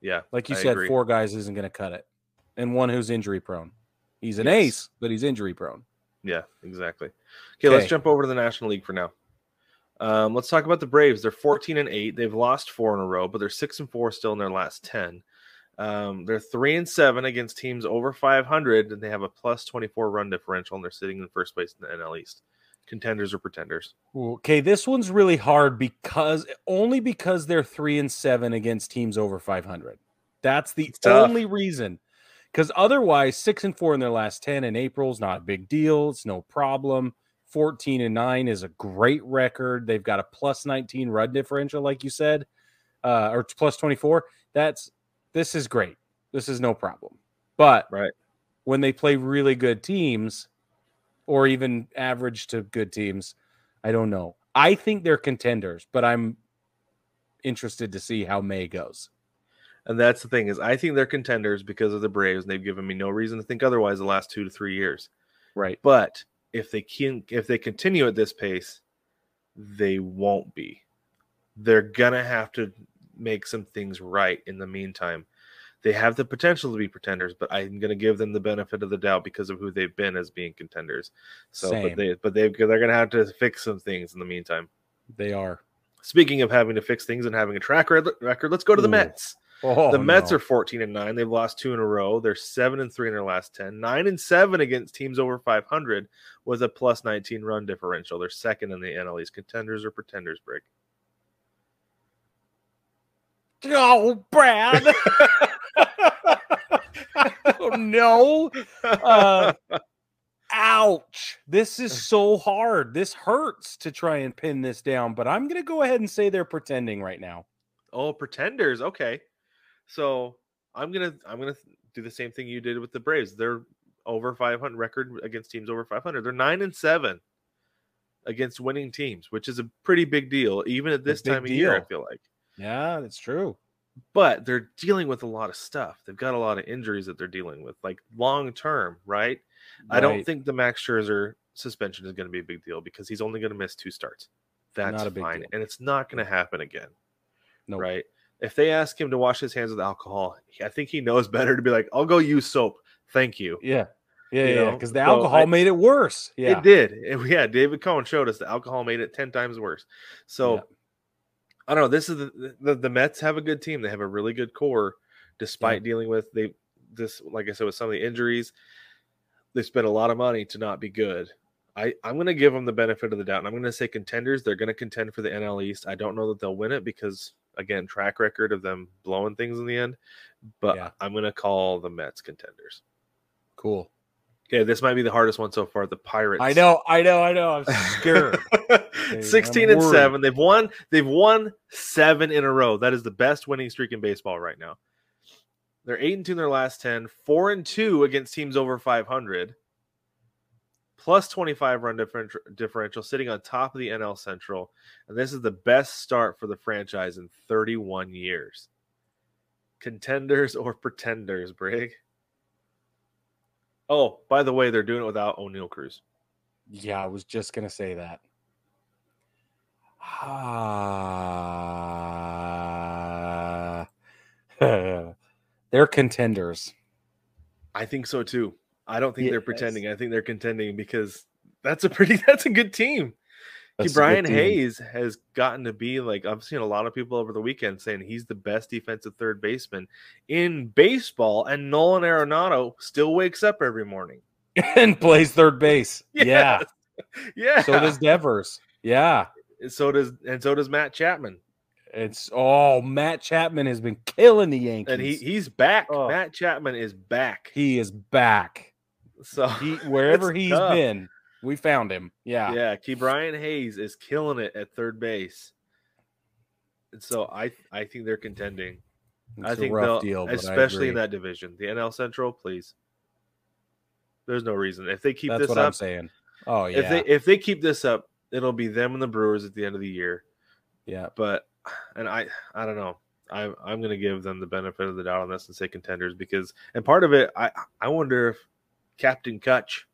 Yeah, Like you I said, agree. four guys isn't going to cut it, and one who's injury prone. He's an Yes. ace, but he's injury prone. Yeah, exactly. Okay, let's jump over to the National League for now. Um, let's talk about the Braves. They're 14 and 8. They've lost four in a row, but they're 6 and 4 still in their last 10. Um, they're 3 and 7 against teams over 500, and they have a plus 24 run differential, and they're sitting in first place in the NL East. Contenders or pretenders? Okay, this one's really hard because only because they're three and seven against teams over 500. That's the It's tough. only reason. Because otherwise, six and four in their last 10 in April's not a big deal. It's no problem. 14 and nine is a great record. They've got a plus 19 run differential, like you said, uh, or plus 24. That's this is great. This is no problem. But Right. when they play really good teams, or even average to good teams, I don't know. I think they're contenders, but I'm interested to see how May goes. And that's the thing is, I think they're contenders because of the Braves, and they've given me no reason to think otherwise the last two to three years. Right. But if they can, if they continue at this pace, they won't be. They're gonna have to make some things right in the meantime. They have the potential to be pretenders, but I'm gonna give them the benefit of the doubt because of who they've been as being contenders. So, Same. but they, but they, they're gonna have to fix some things in the meantime. They are. Speaking of having to fix things and having a track record, let's go to the Ooh. Mets Oh, the Mets no. are 14 and 9. They've lost two in a row. They're 7 and 3 in their last 10. 9 and 7 against teams over 500 with a plus 19 run differential. They're second in the NL East. Contenders or pretenders, Brig? Oh, Brad. oh, no. Uh, ouch. This is so hard. This hurts to try and pin this down, but I'm going to go ahead and say they're pretending right now. Oh, pretenders. Okay. So I'm gonna I'm gonna do the same thing you did with the Braves. They're over 500 record against teams over 500. They're nine and seven against winning teams, which is a pretty big deal, even at this time of year. I feel like. Yeah, that's true. but they're dealing with a lot of stuff. They've got a lot of injuries that they're dealing with, like long term, right? I don't think the Max Scherzer suspension is going to be a big deal because he's only going to miss two starts. That's Not a big fine, deal. and it's not going to happen again, Nope. right? If they ask him to wash his hands with alcohol, I think he knows better to be like, "I'll go use soap, thank you." Yeah. Yeah, You yeah, because the so alcohol I- made it worse. Yeah. It did. It- yeah, David Cone showed us the alcohol made it ten times worse. So Yeah. I don't know. This is the, the the Mets have a good team. They have a really good core, despite dealing with they this like I said with some of the injuries. They spent a lot of money to not be good. I I'm going to give them the benefit of the doubt, and I'm going to say contenders. They're going to contend for the NL East. I don't know that they'll win it because again, track record of them blowing things in the end. But Yeah. I'm going to call the Mets contenders. Cool. Okay, this might be the hardest one so far. The Pirates. I know, I know, I know. I'm scared. 16 I'm and worried. 7 they've won they've won 7 in a row that is the best winning streak in baseball right now they're 8 and 2 in their last 10 4 and 2 against teams over 500 plus 25 run differential, differential sitting on top of the NL Central and this is the best start for the franchise in 31 years contenders or pretenders Brig Oh, by the way, they're doing it without Oneil Cruz. yeah, I was just gonna say that. Ah, they're contenders. I think so too. I don't think they're pretending. I think they're contending because that's a pretty that's a good team. That's Brian. Hayes has gotten to be like I've seen a lot of people over the weekend saying he's the best defensive third baseman in baseball, and Nolan Arenado still wakes up every morning. and plays third base. Yeah. yeah. So does Devers. Yeah. so does and so does Matt Chapman, It's oh Matt Chapman has been killing the Yankees. and he he's back. Oh. Matt Chapman is back. he is back. So He wherever he's tough. been, we found him. Yeah. yeah, Ke'Bryan Hayes is killing it at third base. And so I I think they're contending. It's I a think rough they'll, deal, especially in that division, the NL Central. Please, there's no reason if they keep That's this what up. I'm saying. Oh yeah. If they if they keep this up, it'll be them and the Brewers at the end of the year. yeah. But and I I don't know. I'm I'm gonna give them the benefit of the doubt on this and say contenders because and part of it I I wonder if Captain Kutch.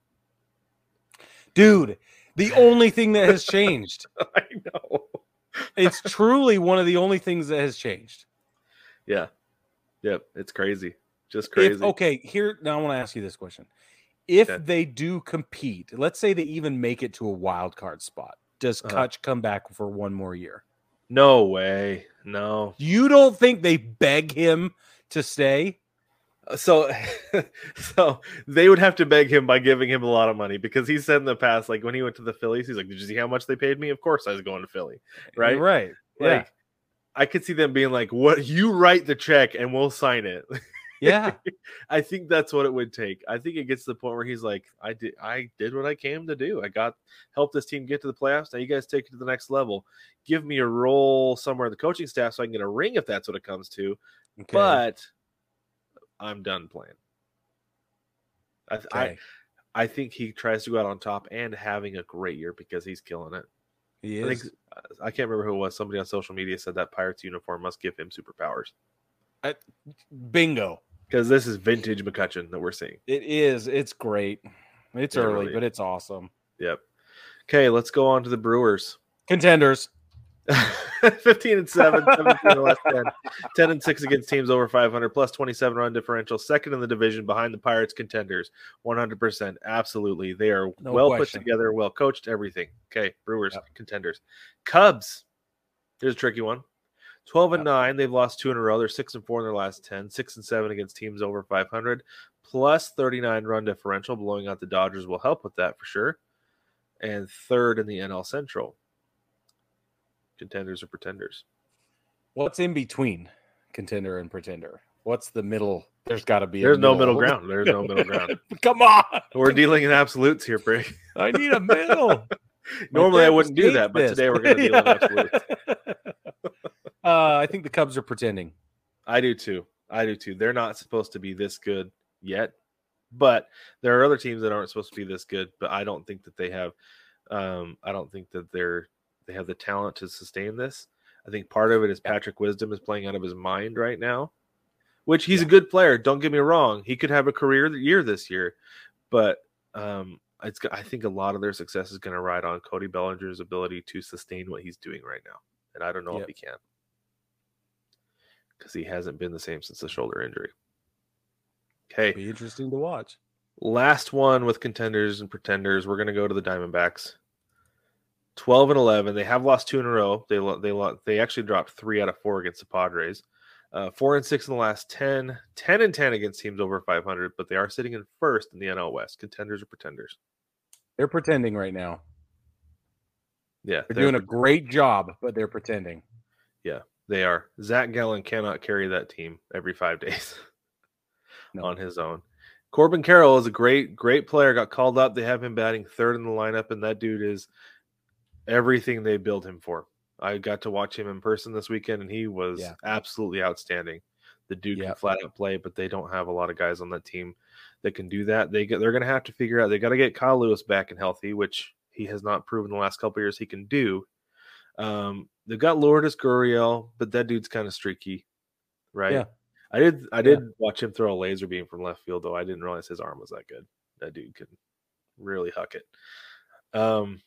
Dude, the only thing that has changed. I know. It's truly one of the only things that has changed. Yeah. Yep. It's crazy. Just crazy. If, okay, here now I want to ask you this question. If Okay. they do compete, let's say they even make it to a wild card spot, does Uh-huh. Kutch come back for one more year? No way. No. You don't think they beg him to stay? Uh, so, so they would have to beg him by giving him a lot of money because he said in the past, like when he went to the Phillies, he's like, "Did you see how much they paid me? Of course I was going to Philly, right? Right. Yeah. Like, I could see them being like, "What? You write the check and we'll sign it." Yeah. I think that's what it would take. I think it gets to the point where he's like, "I did, I did what I came to do. I got help this team get to the playoffs. Now you guys take it to the next level. Give me a role somewhere in the coaching staff so I can get a ring if that's what it comes to." Okay. but I'm done playing. I, okay. I I think he tries to go out on top and having a great year because he's killing it. he I think. I can't remember who it was. Somebody on social media said that Pirates uniform must give him superpowers Bingo. because this is vintage McCutcheon that we're seeing. It is. It's great. It's Yeah, early, really. but it's awesome. Yep. Okay, let's go on to the Brewers. Contenders. 15 and 7, 17 and less 10. 10 and 6 against teams over 500, plus 27 run differential. Second in the division behind the Pirates contenders. 100%. Absolutely. They are No well question. put together, well coached, everything. Okay, Brewers Yep. contenders. Cubs. Here's a tricky one. 12 and Yep. 9. They've lost two in a row. They're 6 and 4 in their last 10. 6 and 7 against teams over 500, plus 39 run differential. Blowing out the Dodgers will help with that for sure. And third in the NL Central contenders or pretenders. What's in between contender and pretender? What's the middle? There's got to be. a There's no middle ground. There's no middle ground. Come on. We're dealing in absolutes here, Brig. I need a middle. Normally I wouldn't do that, but this. today we're going to deal in absolutes. Uh, I think the Cubs are pretending. I do too. I do too. They're not supposed to be this good yet, but there are other teams that aren't supposed to be this good. But I don't think that they have. Um, I don't think that they're they have the talent to sustain this. I think part of it is Patrick Wisdom is playing out of his mind right now, which he's a good player. Don't get me wrong; he could have a career year this year, but um, it's. I think a lot of their success is going to ride on Cody Bellinger's ability to sustain what he's doing right now, and I don't know Yep. if he can because he hasn't been the same since the shoulder injury. Okay, Be interesting to watch. last one with contenders and pretenders. We're going to go to the Diamondbacks. 12 and 11. They have lost two in a row. They they they actually dropped 3 out of 4 against the Padres. Uh, 4 and 6 in the last 10, 10 and 10 against teams over 500, but they are sitting in first in the NL West. Contenders or pretenders? They're pretending right now. Yeah, They're doing a great job, but they're pretending. Yeah, they are. Zach Gallen cannot carry that team every five days No. on his own. Corbin Carroll is a great, great player. Got called up. They have him batting third in the lineup, and that dude is everything they build him for. I got to watch him in person this weekend, and he was Yeah. absolutely outstanding. The dude Yeah. can flat out play, but they don't have a lot of guys on that team that can do that. They get, they're going to have to figure out. They got to get Kyle Lewis back and healthy, which he has not proven the last couple years he can do. Um, they've got Lourdes Gurriel, but that dude's kind of streaky, right? Yeah. I did. I did watch him throw a laser beam from left field, though. I didn't realize his arm was that good. That dude can really huck it. Um,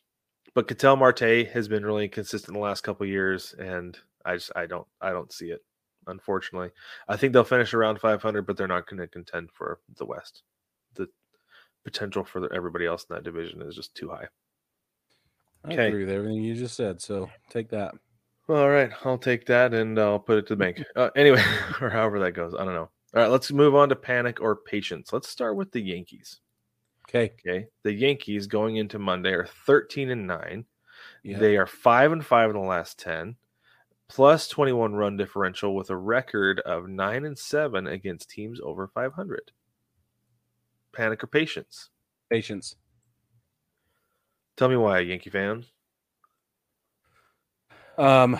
but Ketel Marte has been really consistent the last couple years, and I just I don't I don't see it. Unfortunately, I think they'll finish around 500, but they're not going to contend for the West. The potential for the, everybody else in that division is just too high. I agree with everything you just said. So take that. All right, I'll take that and I'll put it to the bank. Uh, anyway, or however that goes, I don't know. All right, let's move on to panic or patience. Let's start with the Yankees. Okay. Okay, the Yankees going into Monday are thirteen and nine. Yeah. They are five and five in the last ten, plus twenty one run differential with a record of nine and seven against teams over five hundred. Panic or patience? Patience. Tell me why, Yankee fan. Um,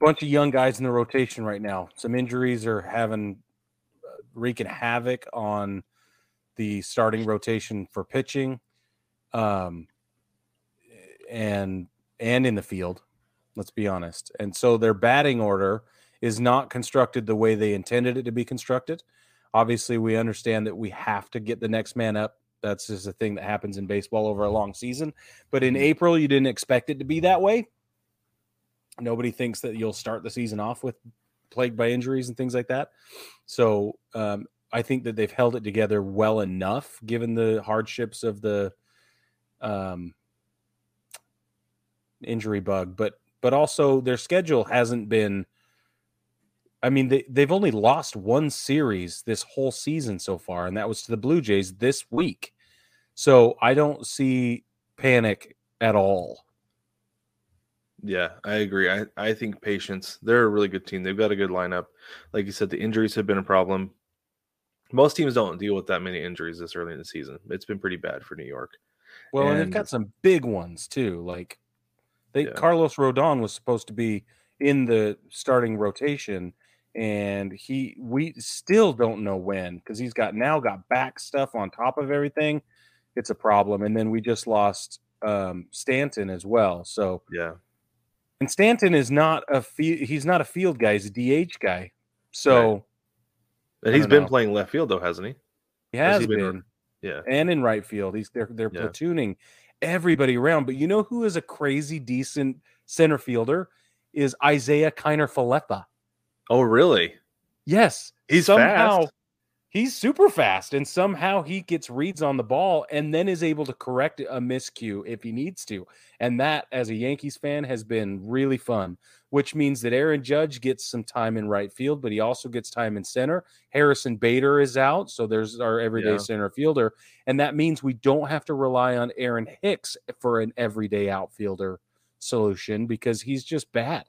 bunch of young guys in the rotation right now. Some injuries are having uh, wreaking havoc on the starting rotation for pitching, um, and and in the field. Let's be honest. And so their batting order is not constructed the way they intended it to be constructed. Obviously, we understand that we have to get the next man up. That's just a thing that happens in baseball over a long season. But in April, you didn't expect it to be that way. Nobody thinks that you'll start the season off with plagued by injuries and things like that. So um, I think that they've held it together well enough, given the hardships of the um, injury bug. But but also their schedule hasn't been. I mean, they, they've only lost one series this whole season so far, and that was to the Blue Jays this week. So I don't see panic at all. Yeah, I agree. I, I think patience. They're a really good team. They've got a good lineup. Like you said, the injuries have been a problem. Most teams don't deal with that many injuries this early in the season. It's been pretty bad for New York. Well, and, And- they've got some big ones too. Like they Yeah. Carlos Rodon was supposed to be in the starting rotation, and he we still don't know when because he's got now got back stuff on top of everything. It's a problem. And then we just lost um, Stanton as well. So Yeah. and Stanton is not a fe- he's not a field guy. He's a DH guy. So And he's been know. playing left field though, hasn't he? he Has has he been- been. Yeah. and in right field. He's they're they're Yeah. platooning everybody around. But you know who is a crazy decent center fielder is Isiah Kiner Falefa. Oh, really? Yes, He's somehow fast. He's super fast, and somehow he gets reads on the ball and then is able to correct a miscue if he needs to. And that, as a Yankees fan, has been really fun. Which means that Aaron Judge gets some time in right field, but he also gets time in center. Harrison Bader is out, so there's our everyday Yeah. center fielder, and that means we don't have to rely on Aaron Hicks for an everyday outfielder solution because he's just bad.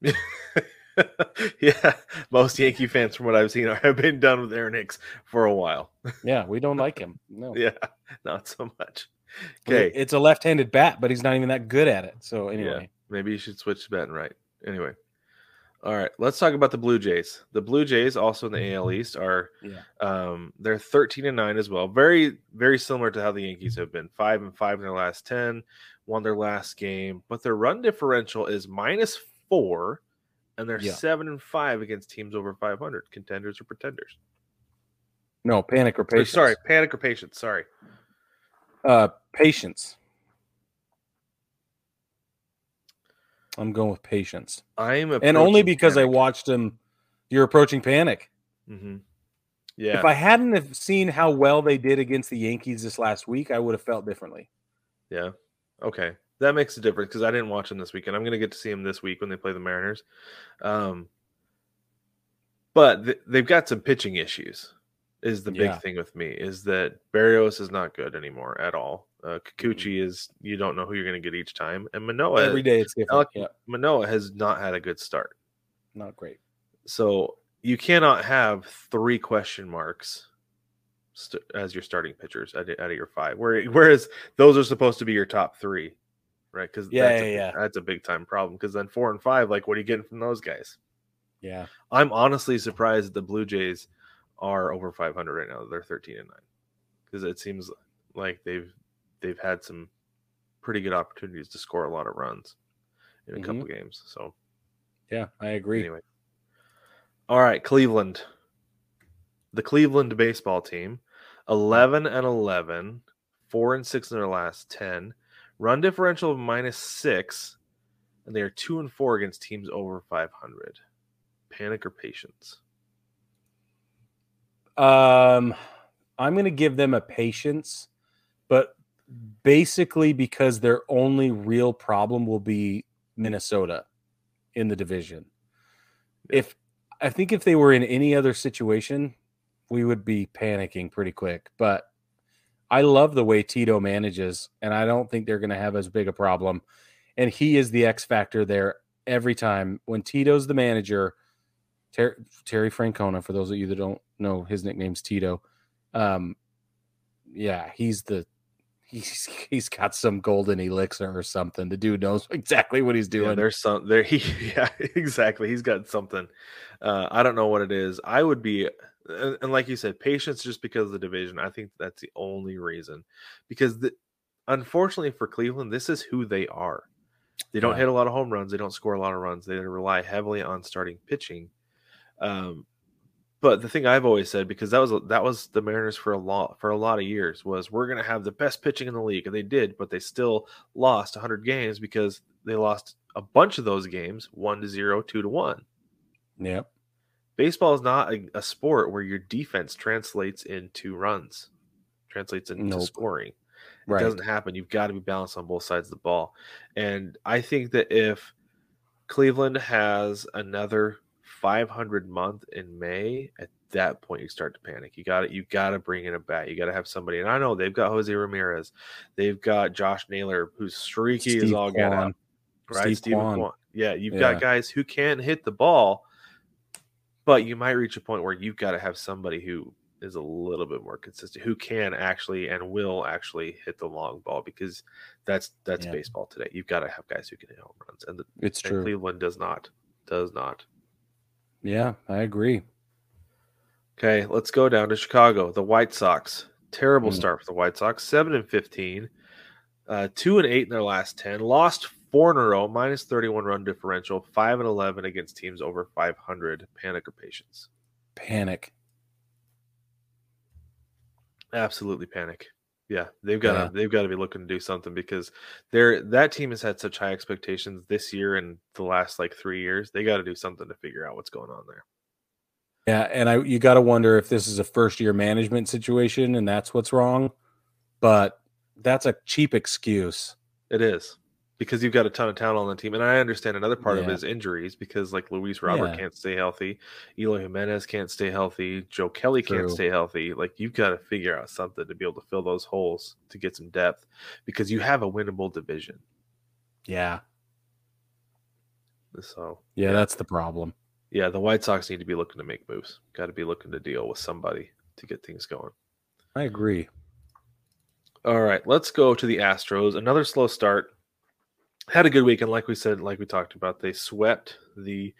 yeah. Most Yankee fans, from what I've seen, have been done with Aaron Hicks for a while. Yeah, we don't like him. No. yeah, not so much. Okay. It's a left-handed bat, but he's not even that good at it. So anyway, Maybe you should switch to batting right. Anyway. All right, let's talk about the Blue Jays. The Blue Jays, also in the AL East, are yeah. um they're 13 and 9 as well. Very, very similar to how the Yankees have been. Five and five in their last 10, won their last game, but their run differential is minus four, and they're Yeah. seven and five against teams over 500, contenders or pretenders. No, panic or Or, patience. sorry, panic or patience. Sorry. Uh patience. I'm going with patience. I'm And only because I watched him you're approaching panic. Mm-hmm. Yeah. If I hadn't have seen how well they did against the Yankees this last week, I would have felt differently. Yeah. Okay. That makes a difference because I didn't watch him this weekend. I'm going to get to see him this week when they play the Mariners. Um, but th- they've got some pitching issues. Is the big Yeah. thing with me is that Berrios is not good anymore at all. Uh, Kikuchi is you don't know who you're going to get each time, and Manoah Every day it's different. Alek yeah, Manoah has not had a good start. not great. So you cannot have three question marks st- as your starting pitchers out of, out of your five. Where, whereas those are supposed to be your top three, right? Because Yeah, that's, yeah, a, yeah. that's a big time problem. Because then four and five, like, what are you getting from those guys? Yeah. I'm honestly surprised that the Blue Jays are over 500 right now. They're 13 and nine because it seems like they've they've had some pretty good opportunities to score a lot of runs in a Mhm. couple games. So Yeah, I agree. Anyway. All right, Cleveland. The Cleveland baseball team, 11 and 11, 4 and 6 in their last 10. Run differential of minus 6, and they are 2 and 4 against teams over 500. Panic or patience? Um, I'm going to give them a patience, but basically because their only real problem will be Minnesota in the division. If I think if they were in any other situation, we would be panicking pretty quick. But I love the way Tito manages, and I don't think they're going to have as big a problem. And he is the X factor there every time. When Tito's the manager, Ter- Terry Francona, for those of you that don't know, his nickname's Tito. Um, yeah, he's the he's he's got some golden elixir or something. The dude knows exactly what he's doing. Yeah, there's some there. He yeah, exactly. He's got something. Uh, I don't know what it is. I would be, and, and like you said, patience just because of the division. I think that's the only reason. Because the, unfortunately for Cleveland, this is who they are. They don't Yeah. hit a lot of home runs. They don't score a lot of runs. They rely heavily on starting pitching. Um, but the thing I've always said, because that was that was the Mariners for a lot for a lot of years, was we're going to have the best pitching in the league, and they did, but they still lost 100 games because they lost a bunch of those games, one to zero, two to one. Yep. Baseball is not a, a sport where your defense translates into runs, translates into Nope. scoring. It Right. doesn't happen. You've got to be balanced on both sides of the ball. And I think that if Cleveland has another 500 month in May, at that point you start to panic. You got to you got to bring in a bat. You got to have somebody. And I know they've got Jose Ramirez, they've got Josh Naylor, who's streaky is Steve all get out. Right, Steve Kwan. Kwan. Yeah, you've Yeah. got guys who can't hit the ball, but you might reach a point where you've got to have somebody who is a little bit more consistent, who can actually and will actually hit the long ball because that's that's Yeah. baseball today. You've got to have guys who can hit home runs, and, the, It's and true. Cleveland does not. Does not. Yeah, I agree. Okay, let's go down to Chicago. The White Sox. Terrible Mm. start for the White Sox. Seven and fifteen, uh, two and eight in their last ten. Lost four in a row, minus thirty-one run differential. Five and eleven against teams over five hundred. Panic or patience? Panic. Absolutely panic. Yeah, they've got to Yeah. they've got to be looking to do something because they're that team has had such high expectations this year and the last like three years. They got to do something to figure out what's going on there. Yeah, and I you got to wonder if this is a first year management situation and that's what's wrong. But that's a cheap excuse. It is because you've got a ton of talent on the team, and I understand another part of Yeah. it is injuries because like Luis Robert Yeah. can't stay healthy, Eloy Jimenez can't stay healthy, Joe Kelly can't stay healthy. Like you've got to figure out something to be able to fill those holes to get some depth because you have a winnable division. Yeah. So Yeah, that's the problem. yeah, the White Sox need to be looking to make moves. Got to be looking to deal with somebody to get things going. I agree. All right, let's go to the Astros. Another slow start. Had a good weekend, like we said, like we talked about. They swept the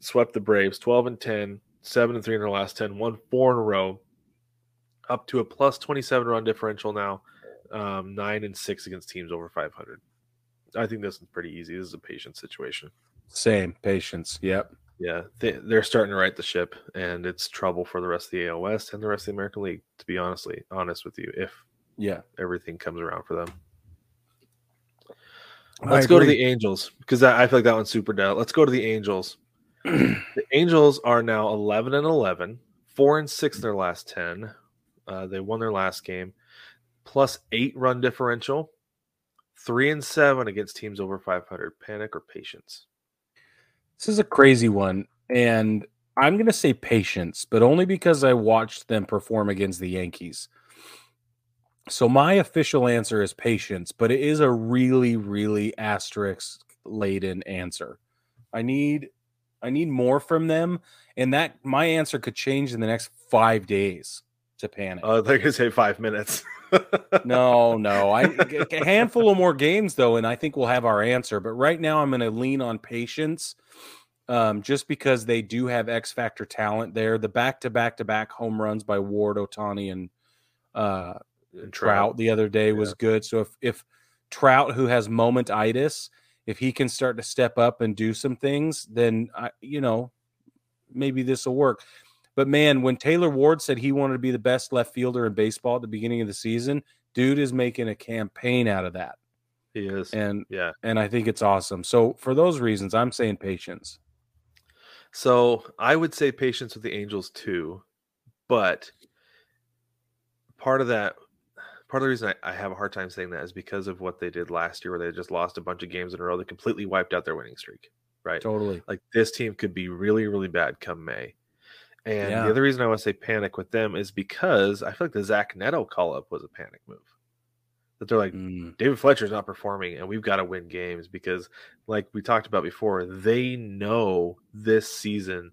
swept the Braves, twelve and 10, 7 and three in their last ten, won four in a row, up to a plus twenty seven run differential now, um, nine and six against teams over five hundred. I think this is pretty easy. This is a patient situation. Same patience. Yep. Yeah, they, they're starting to right the ship, and it's trouble for the rest of the AL West and the rest of the American League. To be honestly honest with you, if Yeah. everything comes around for them. Let's go to the Angels because I, I feel like that one's super dead. Let's go to the Angels. the Angels are now 11 and 11, 4 and 6 in their last 10. Uh, they won their last game, plus eight run differential, 3 and 7 against teams over 500. Panic or patience? This is a crazy one. And I'm going to say patience, but only because I watched them perform against the Yankees. So my official answer is patience, but it is a really, really asterisk laden answer. I need I need more from them, and that my answer could change in the next five days to panic. Uh, they're going to say five minutes. no, no. I a handful of more games though, and I think we'll have our answer. But right now, I'm going to lean on patience, um, just because they do have X factor talent there. The back to back to back home runs by Ward, Ohtani, and uh, And Trout. the other day was good. So if if Trout, who has momentitis, if he can start to step up and do some things, then I, you know, maybe this will work. But man, when Taylor Ward said he wanted to be the best left fielder in baseball at the beginning of the season, dude is making a campaign out of that. He is. And yeah. and I think it's awesome. So for those reasons, I'm saying patience. So I would say patience with the Angels too, but part of that part of the reason I, I, have a hard time saying that is because of what they did last year, where they just lost a bunch of games in a row that completely wiped out their winning streak. Right. Totally. Like this team could be really, really bad come May. And Yeah. the other reason I want to say panic with them is because I feel like the Zach Neto call up was a panic move. That they're like, Mm, David Fletcher's not performing and we've got to win games because, like we talked about before, they know this season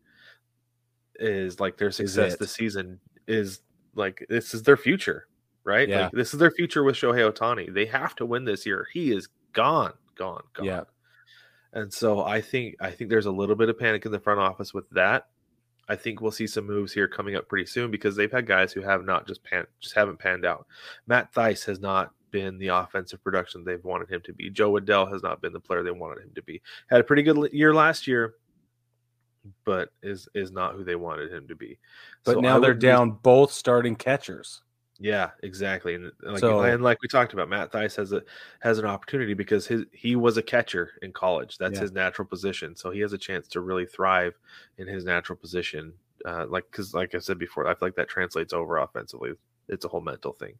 is like their success this season is like this is their future, right? Yeah. Like this is their future with Shohei Ohtani. They have to win this year. He is gone, gone, gone. Yeah. And so I think I think there's a little bit of panic in the front office with that. I think we'll see some moves here coming up pretty soon because they've had guys who have not just pan just haven't panned out. Matt Thaiss has not been the offensive production they've wanted him to be. Jo Adell has not been the player they wanted him to be. Had a pretty good year last year, but is is not who they wanted him to be. But So now they're wouldn't be- down both starting catchers. Yeah, exactly. And like, So- and like we talked about, Matt Thaiss has a has an opportunity because his he was a catcher in college. That's Yeah. his natural position. So he has a chance to really thrive in his natural position. Uh, like because like I said before, I feel like that translates over offensively. It's a whole mental thing.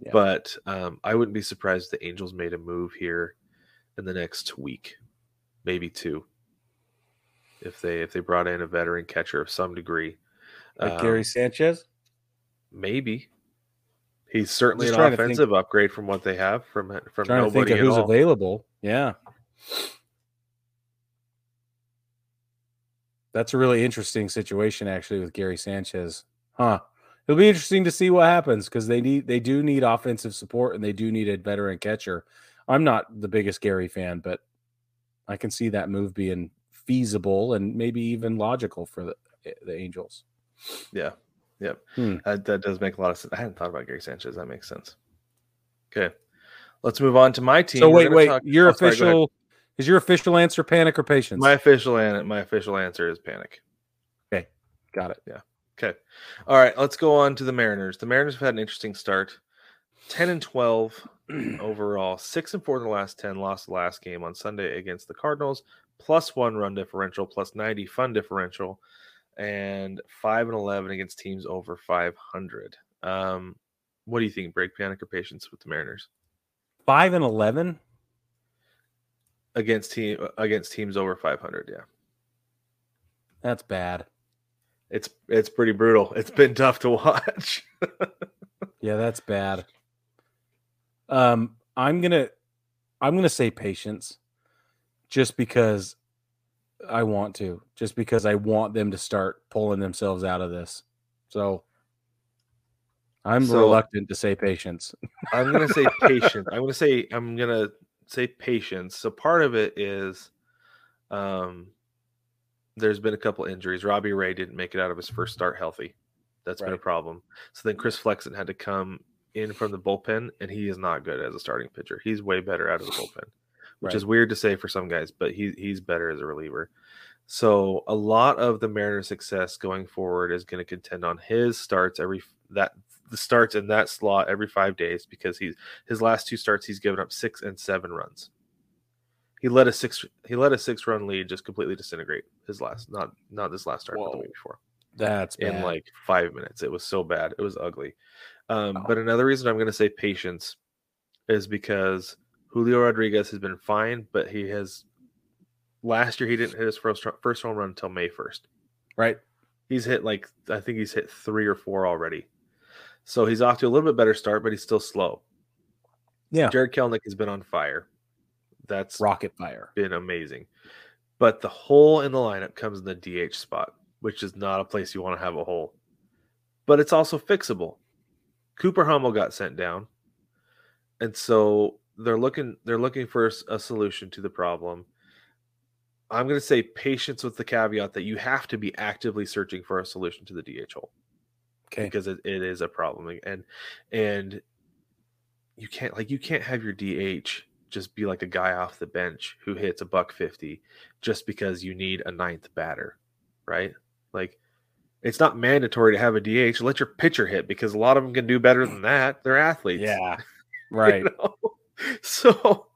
Yeah. But um, I wouldn't be surprised if the Angels made a move here in the next week, maybe two. If they if they brought in a veteran catcher of some degree, Like Um, Gary Sanchez. Maybe. He's certainly an think- offensive upgrade from what they have from uh, from Trying to think nobody of who's all. available. Yeah. That's a really interesting situation actually with Gary Sanchez. Huh. It'll be interesting to see what happens because they need they do need offensive support and they do need a veteran catcher. I'm not the biggest Gary fan, but I can see that move being feasible and maybe even logical for the eh, the Angels. Yeah. Yep. Hmm. That, that does make a lot of sense. I hadn't thought about Gary Sanchez. That makes sense. Okay. Let's move on to my team. So wait, wait, talk- your oh, sorry, official is your official answer panic or patience? my official an- my official answer is panic. Okay. Got it. Yeah. Okay. All right, let's go on to the Mariners. The Mariners have had an interesting start. 10 and 12 overall, 6 and 4 in the last 10, lost the last game on Sunday against the Cardinals, plus 1 run differential, plus 90 fun differential, and 5 and 11 against teams over 500. Um what do you think? Brig panic or patience with the Mariners Five and eleven. against team against teams over 500? Yeah. That's bad. It's it's pretty brutal. It's been tough to watch. Yeah, that's bad. Um, I'm gonna, I'm gonna say patience, just because I want to, just because I want them to start pulling themselves out of this. So I'm So- reluctant to say patience. I'm gonna say patience. I'm gonna say I'm gonna say patience. So part of it is, um, there's been a couple injuries. Robbie Ray didn't make it out of his first start healthy. That's been a problem. So then Chris Flexen had to come in from the bullpen, and he is not good as a starting pitcher. He's way better out of the bullpen, which Right. is weird to say for some guys, but he he's better as a reliever. So a lot of the Mariners' success going forward is going to contend on his starts every that the starts in that slot every five days because he's his last two starts he's given up six and seven runs. He let a six he let a six run lead just completely disintegrate his last not not this last start but the week before That's bad. in like five minutes. It was so bad. It was ugly. Um, Wow. But another reason I'm going to say patience is because Julio Rodriguez has been fine, but he has last year he didn't hit his first first home run until May 1st. right. He's hit like I think he's hit three or four already. So he's off to a little bit better start, but he's still slow. Yeah. Jarred Kelenic has been on fire. That's Rocket fire. been amazing. But the hole in the lineup comes in the DH spot, which is not a place you want to have a hole. But it's also fixable. Cooper Hummel got sent down. And so they're looking they're looking for a solution to the problem. I'm going to say patience with the caveat that you have to be actively searching for a solution to the DH hole Okay. because it, it is a problem and and you can't like you can't have your DH just be like a guy off the bench who hits a buck 50 just because you need a ninth batter right like it's not mandatory to have a DH let your pitcher hit because a lot of them can do better than that they're athletes Yeah. you Right. know? so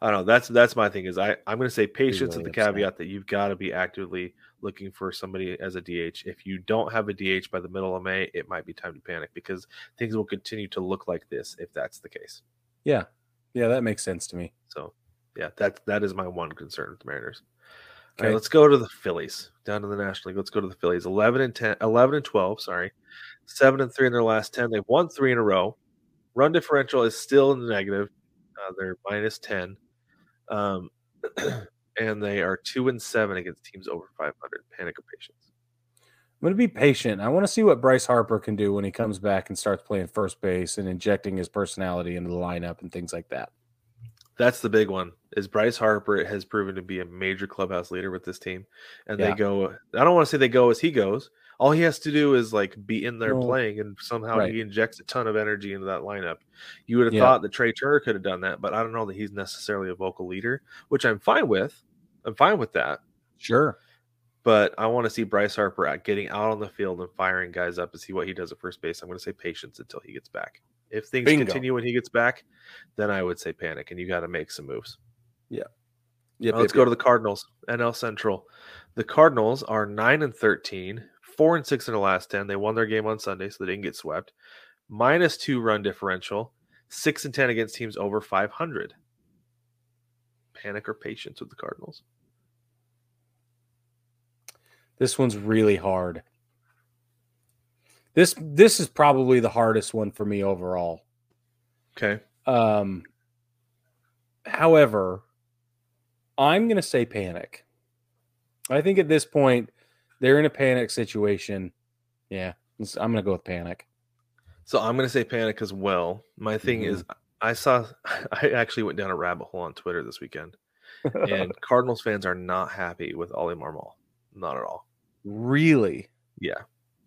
I don't know. That's that's my thing. Is I I'm going to say patience really with the upset. caveat that you've got to be actively looking for somebody as a DH. If you don't have a DH by the middle of May, it might be time to panic because things will continue to look like this if that's the case. Yeah. Yeah, that makes sense to me. So, yeah, that that is my one concern with the Mariners. All Okay. right, let's go to the Phillies. Down to the National League. Let's go to the Phillies. 11 and 10, 11 and 12, sorry. 7 and 3 in their last 10. They've won 3 in a row. Run differential is still in the negative. Uh, they're minus 10. Um, and they are 2 and 7 against teams over 500. Panic or patience. I'm going to be patient. I want to see what Bryce Harper can do when he comes back and starts playing first base and injecting his personality into the lineup and things like that. That's the big one. Is Bryce Harper has proven to be a major clubhouse leader with this team, and Yeah. they go. I don't want to say they go as he goes. All he has to do is like be in there Well, playing, and somehow right. he injects a ton of energy into that lineup. You would have Yeah. thought that Trea Turner could have done that, but I don't know that he's necessarily a vocal leader, which I'm fine with. I'm fine with that, Sure. but I want to see Bryce Harper out getting out on the field and firing guys up and see what he does at first base. I'm going to say patience until he gets back. If things Bingo. continue when he gets back, then I would say panic, and you got to make some moves. Yep, Now let's go to the Cardinals, NL Central. The Cardinals are 9 and 13, 4 and 6 in the last 10. They won their game on Sunday, so they didn't get swept. Minus 2 run differential, 6 and 10 against teams over 500. Panic or patience with the Cardinals? This one's really hard. This this is probably the hardest one for me overall. Okay. Um however, I'm going to say panic. I think at this point they're in a panic situation. Yeah, I'm going to go with panic. So I'm going to say panic as well. My thing is, mm-hmm. I saw, I actually went down a rabbit hole on Twitter this weekend, and Cardinals fans are not happy with Ollie Marmol. Not at all. really? Yeah.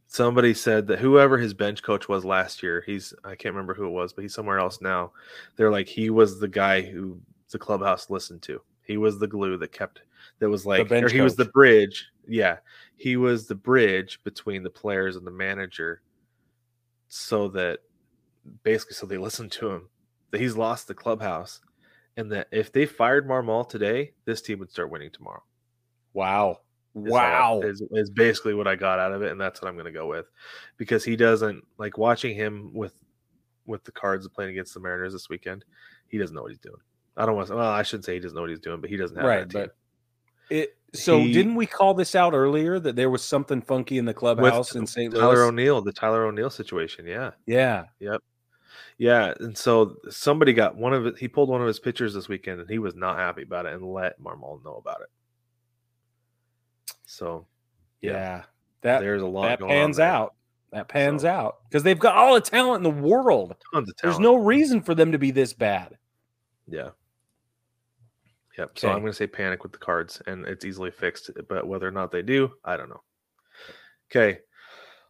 Somebody said that whoever his bench coach was last year, he's I can't remember who it was, but he's somewhere else now. They're like he was the guy who the clubhouse listened to. He was the glue that kept that was like or he was the bridge. Yeah. He was the bridge between the players and the manager so that basically so they listened to him. That he's lost the clubhouse and that if they fired Marmol today, this team would start winning tomorrow Wow. is how I- Wow. is, is basically what I got out of it, and that's what I'm going to go with, because he doesn't like watching him with with the Cards playing against the Mariners this weekend. He doesn't know what he's doing. I don't want to. Well, I shouldn't say he doesn't know what he's doing, but he doesn't have Right, that team. but it so He- didn't we call this out earlier that there was something funky in the clubhouse in St. Tyler O'Neill, the Tyler O'Neill situation. Yeah, Yeah. Yep. Yeah. And so somebody got one of it. He pulled one of his pitchers this weekend, and he was not happy about it, and let Marmol know about it. So Yeah. Yeah. That there's a lot that going pans on out. That pans So- out because they've got all the talent in the world. Tons of talent. There's no reason for them to be this bad. Yeah. Yep. So I'm going to say panic with the cards, and it's easily fixed. But whether or not they do, I don't know. Okay.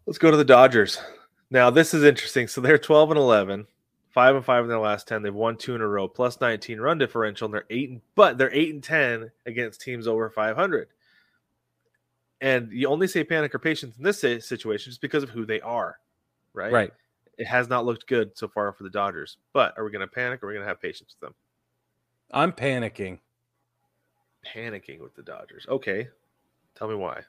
Let's go to the Dodgers. Now, this is interesting. So they're 12 and 11, 5 and 5 in their last 10. They've won two in a row, plus 19 run differential, and they're 8 and, but they're 8 and 10 against teams over 500. And you only say panic or patience in this situation just because of who they are, right? Right. It has not looked good so far for the Dodgers. But are we going to panic or are we going to have patience with them? I'm panicking. Panicking with the Dodgers. Okay. Tell me why.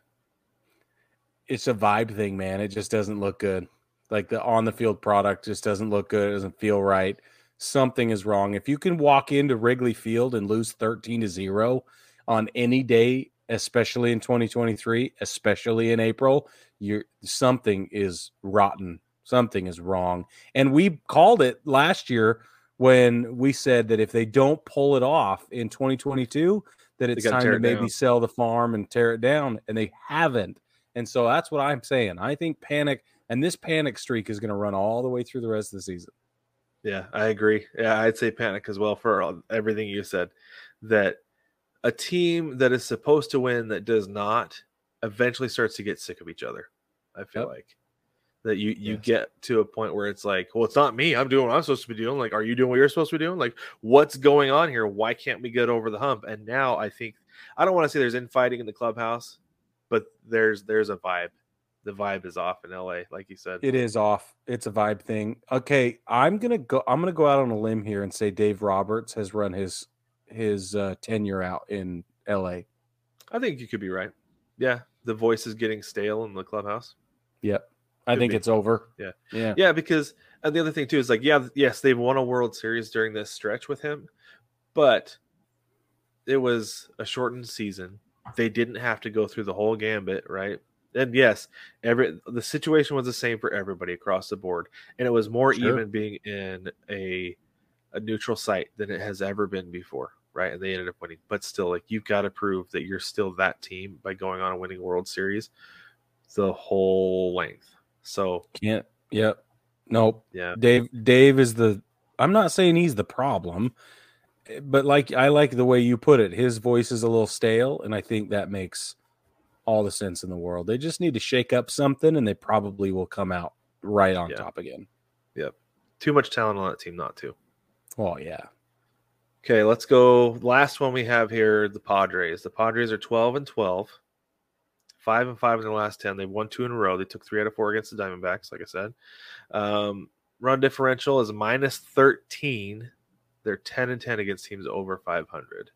It's a vibe thing, man. It just doesn't look good. Like the on the field product just doesn't look good. It doesn't feel right. Something is wrong. If you can walk into Wrigley Field and lose 13 to 0 on any day, especially in 2023, especially in April, you're something is rotten. Something is wrong. And we called it last year when we said that if they don't pull it off in 2022, that it's time to it maybe down. sell the farm and tear it down. And they haven't. And so that's what I'm saying. I think panic and this panic streak is going to run all the way through the rest of the season. Yeah, I agree. Yeah, I'd say panic as well for all- everything you said. That a team that is supposed to win that does not eventually starts to get sick of each other. I feel Yep. like that you you Yes. get to a point where it's like, well, it's not me. I'm doing what I'm supposed to be doing. Like, are you doing what you're supposed to be doing? Like, what's going on here? Why can't we get over the hump? And now I think I don't want to say there's infighting in the clubhouse, but there's there's a vibe. The vibe is off in LA, like you said. It is off. It's a vibe thing. Okay, I'm gonna go. I'm gonna go out on a limb here and say Dave Roberts has run his his uh, tenure out in L.A. I think you could be right. Yeah, the voice is getting stale in the clubhouse. Yep, I think be. it's over. Yeah. yeah, Yeah, because and the other thing too is like, yeah, yes, they've won a World Series during this stretch with him, but it was a shortened season. They didn't have to go through the whole gambit, right? And yes, every the situation was the same for everybody across the board, and it was more Sure. even being in a a neutral site than it has ever been before, right? And they ended up winning, but still, like you've got to prove that you're still that team by going on a winning World Series the whole length. So can't. Yep, nope. yeah, Dave Dave is the I'm not saying he's the problem, but like I like the way you put it. His voice is a little stale and I think that makes all the sense in the world. They just need to shake up something and they probably will come out right on Yeah. top again. Yep. Too much talent on that team not to. Oh yeah. Okay, let's go. Last one we have here, the Padres. The Padres are 12 and 12. Five and five in the last 10. They've won two in a row. They took three out of four against the Diamondbacks, like I said. Um, run differential is minus 13. They're 10 and 10 against teams over 500.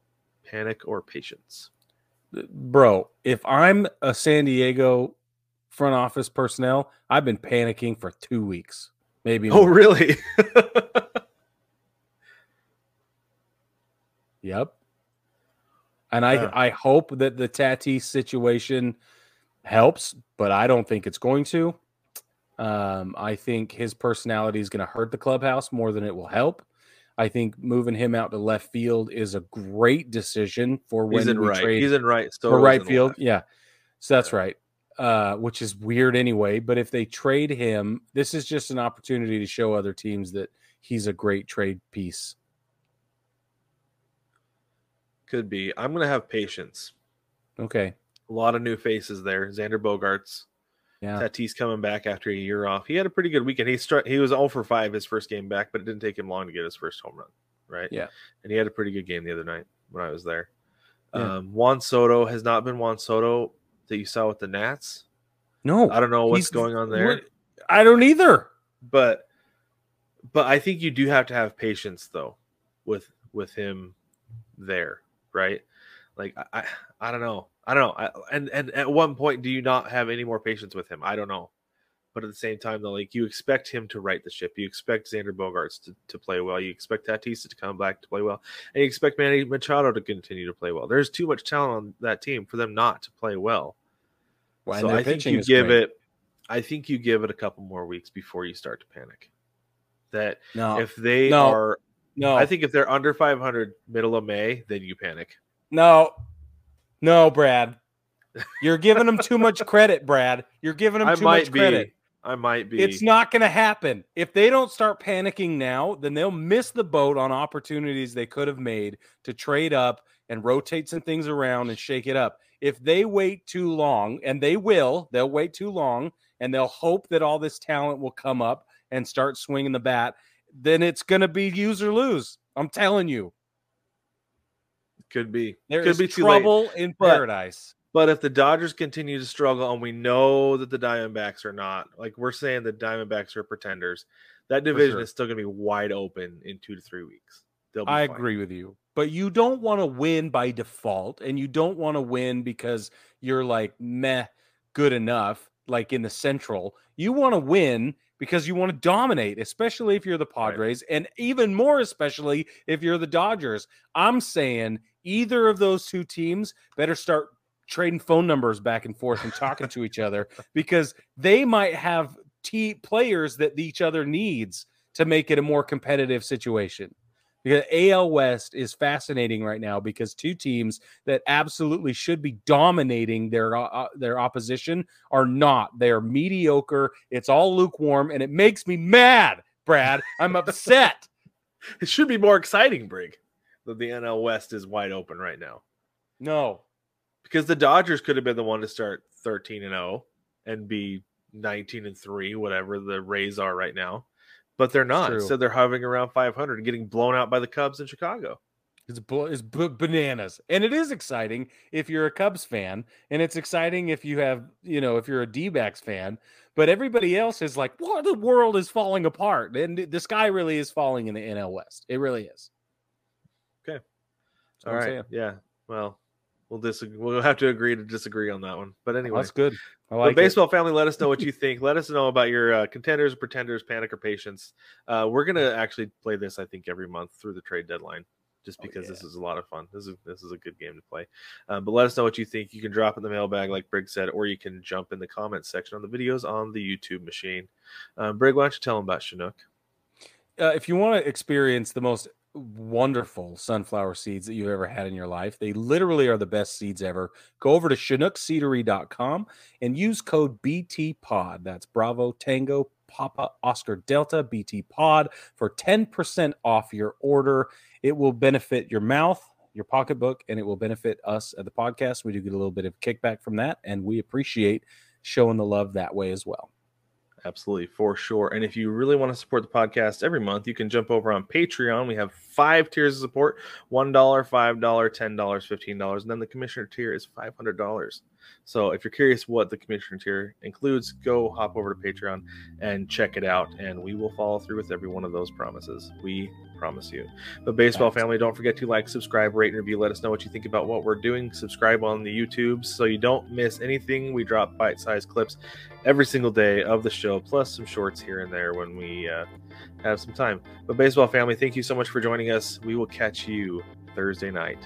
Panic or patience? Bro, if I'm a San Diego front office personnel, I've been panicking for 2 weeks. Maybe Oh, more. really? Yep. And I Yeah. I hope that the Tatis situation helps, but I don't think it's going to. Um, I think his personality is going to hurt the clubhouse more than it will help. I think moving him out to left field is a great decision for when He's in we right. trade He's in right. for right field. left. Yeah. So that's Yeah. right. Uh, which is weird anyway. But if they trade him, this is just an opportunity to show other teams that he's a great trade piece. Could be. I'm going to have patience. Okay. A lot of new faces there. Xander Bogaerts. Yeah. Tatis coming back after a year off. He had a pretty good weekend. He struck. He was all for 5 his first game back, but it didn't take him long to get his first home run. Right. Yeah. And he had a pretty good game the other night when I was there. Yeah. Um, Juan Soto has not been Juan Soto that you saw with the Nats. No. I don't know what's going on there, I don't either. but but I think you do have to have patience though with with him there, right? Like I I, I don't know. I don't know. I, and and at one point do you not have any more patience with him? I don't know. But at the same time, though, like you expect him to right the ship. You expect Xander Bogaerts to, to play well. You expect Tatis to come back to play well. And you expect Manny Machado to continue to play well. There's too much talent on that team for them not to play well. Well, so I think you give great. it I think you give it a couple more weeks before you start to panic. That no, if they no, are no, I think if they're under 500 middle of May, then you panic. no, no, Brad. You're giving them too much credit, Brad. You're giving them I too might much be credit. I might be It's not going to happen. If they don't start panicking now, then they'll miss the boat on opportunities they could have made to trade up and rotate some things around and shake it up. If they wait too long, and they will, they'll wait too long and they'll hope that all this talent will come up and start swinging the bat, then it's going to be use or lose. I'm telling you. Could be. There could is be trouble in But- paradise. But if the Dodgers continue to struggle, and we know that the Diamondbacks are not, like we're saying the Diamondbacks are pretenders, that division sure. is still going to be wide open in two to three weeks. I fine. agree with you. But you don't want to win by default, and you don't want to win because you're like meh, good enough, like in the Central. You want to win because you want to dominate, especially if you're the Padres, and even more especially if you're the Dodgers. I'm saying either of those two teams better start trading phone numbers back and forth and talking to each other because they might have t- players that each other needs to make it a more competitive situation. Because AL West is fascinating right now because two teams that absolutely should be dominating their uh, uh, their opposition are not. They are mediocre. It's all lukewarm, and it makes me mad, Brad. I'm upset. It should be more exciting, Brig, that the NL West is wide open right now. No, because the Dodgers could have been the one to start 13 and 0 and be 19 and 3 whatever the Rays are right now but they're not so they're hovering around 500 and getting blown out by the Cubs in Chicago It's, bl- it's b- bananas. And it is exciting if you're a Cubs fan. And it's exciting if you have, you know, if you're a D backs fan. But everybody else is like, what? The world is falling apart. And the sky really is falling in the NL West. It really is. Okay. All right. Yeah. Well, we'll disagree. We'll have to agree to disagree on that one. But anyway, That's good. I But like it. baseball family, let us know what you think. let us know about your uh, contenders, pretenders, panic, or patience. Uh, we're gonna actually play this, I think, every month through the trade deadline, just Oh, because this is a lot of fun. This is this is a good game to play. Um, but let us know what you think. You can drop in the mailbag, like Brig said, or you can jump in the comments section on the videos on the YouTube machine. Um, Brig, why don't you tell them about Chinook? uh, if you want to experience the most wonderful sunflower seeds that you've ever had in your life, they literally are the best seeds ever. Go over to chinookseedery.com and use code BTPOD. That's Bravo Tango Papa Oscar Delta BT Pod for 10% off your order. It will benefit your mouth, your pocketbook, and it will benefit us at the podcast. We do get a little bit of kickback from that, and we appreciate showing the love that way as well. Absolutely, for sure. And if you really want to support the podcast every month, you can jump over on Patreon. We have five tiers of support $1, $5, $10, $15. And then the commissioner tier is $500. So if you're curious what the commissioner tier includes, go hop over to Patreon and check it out. And we will follow through with every one of those promises. We promise you. But baseball Thanks. family, don't forget to like, subscribe, rate, and review. Let us know what you think about what we're doing. Subscribe on the YouTube so you don't miss anything. We drop bite-sized clips every single day of the show, plus some shorts here and there when we uh, have some time. But baseball family, thank you so much for joining us. We will catch you Thursday night.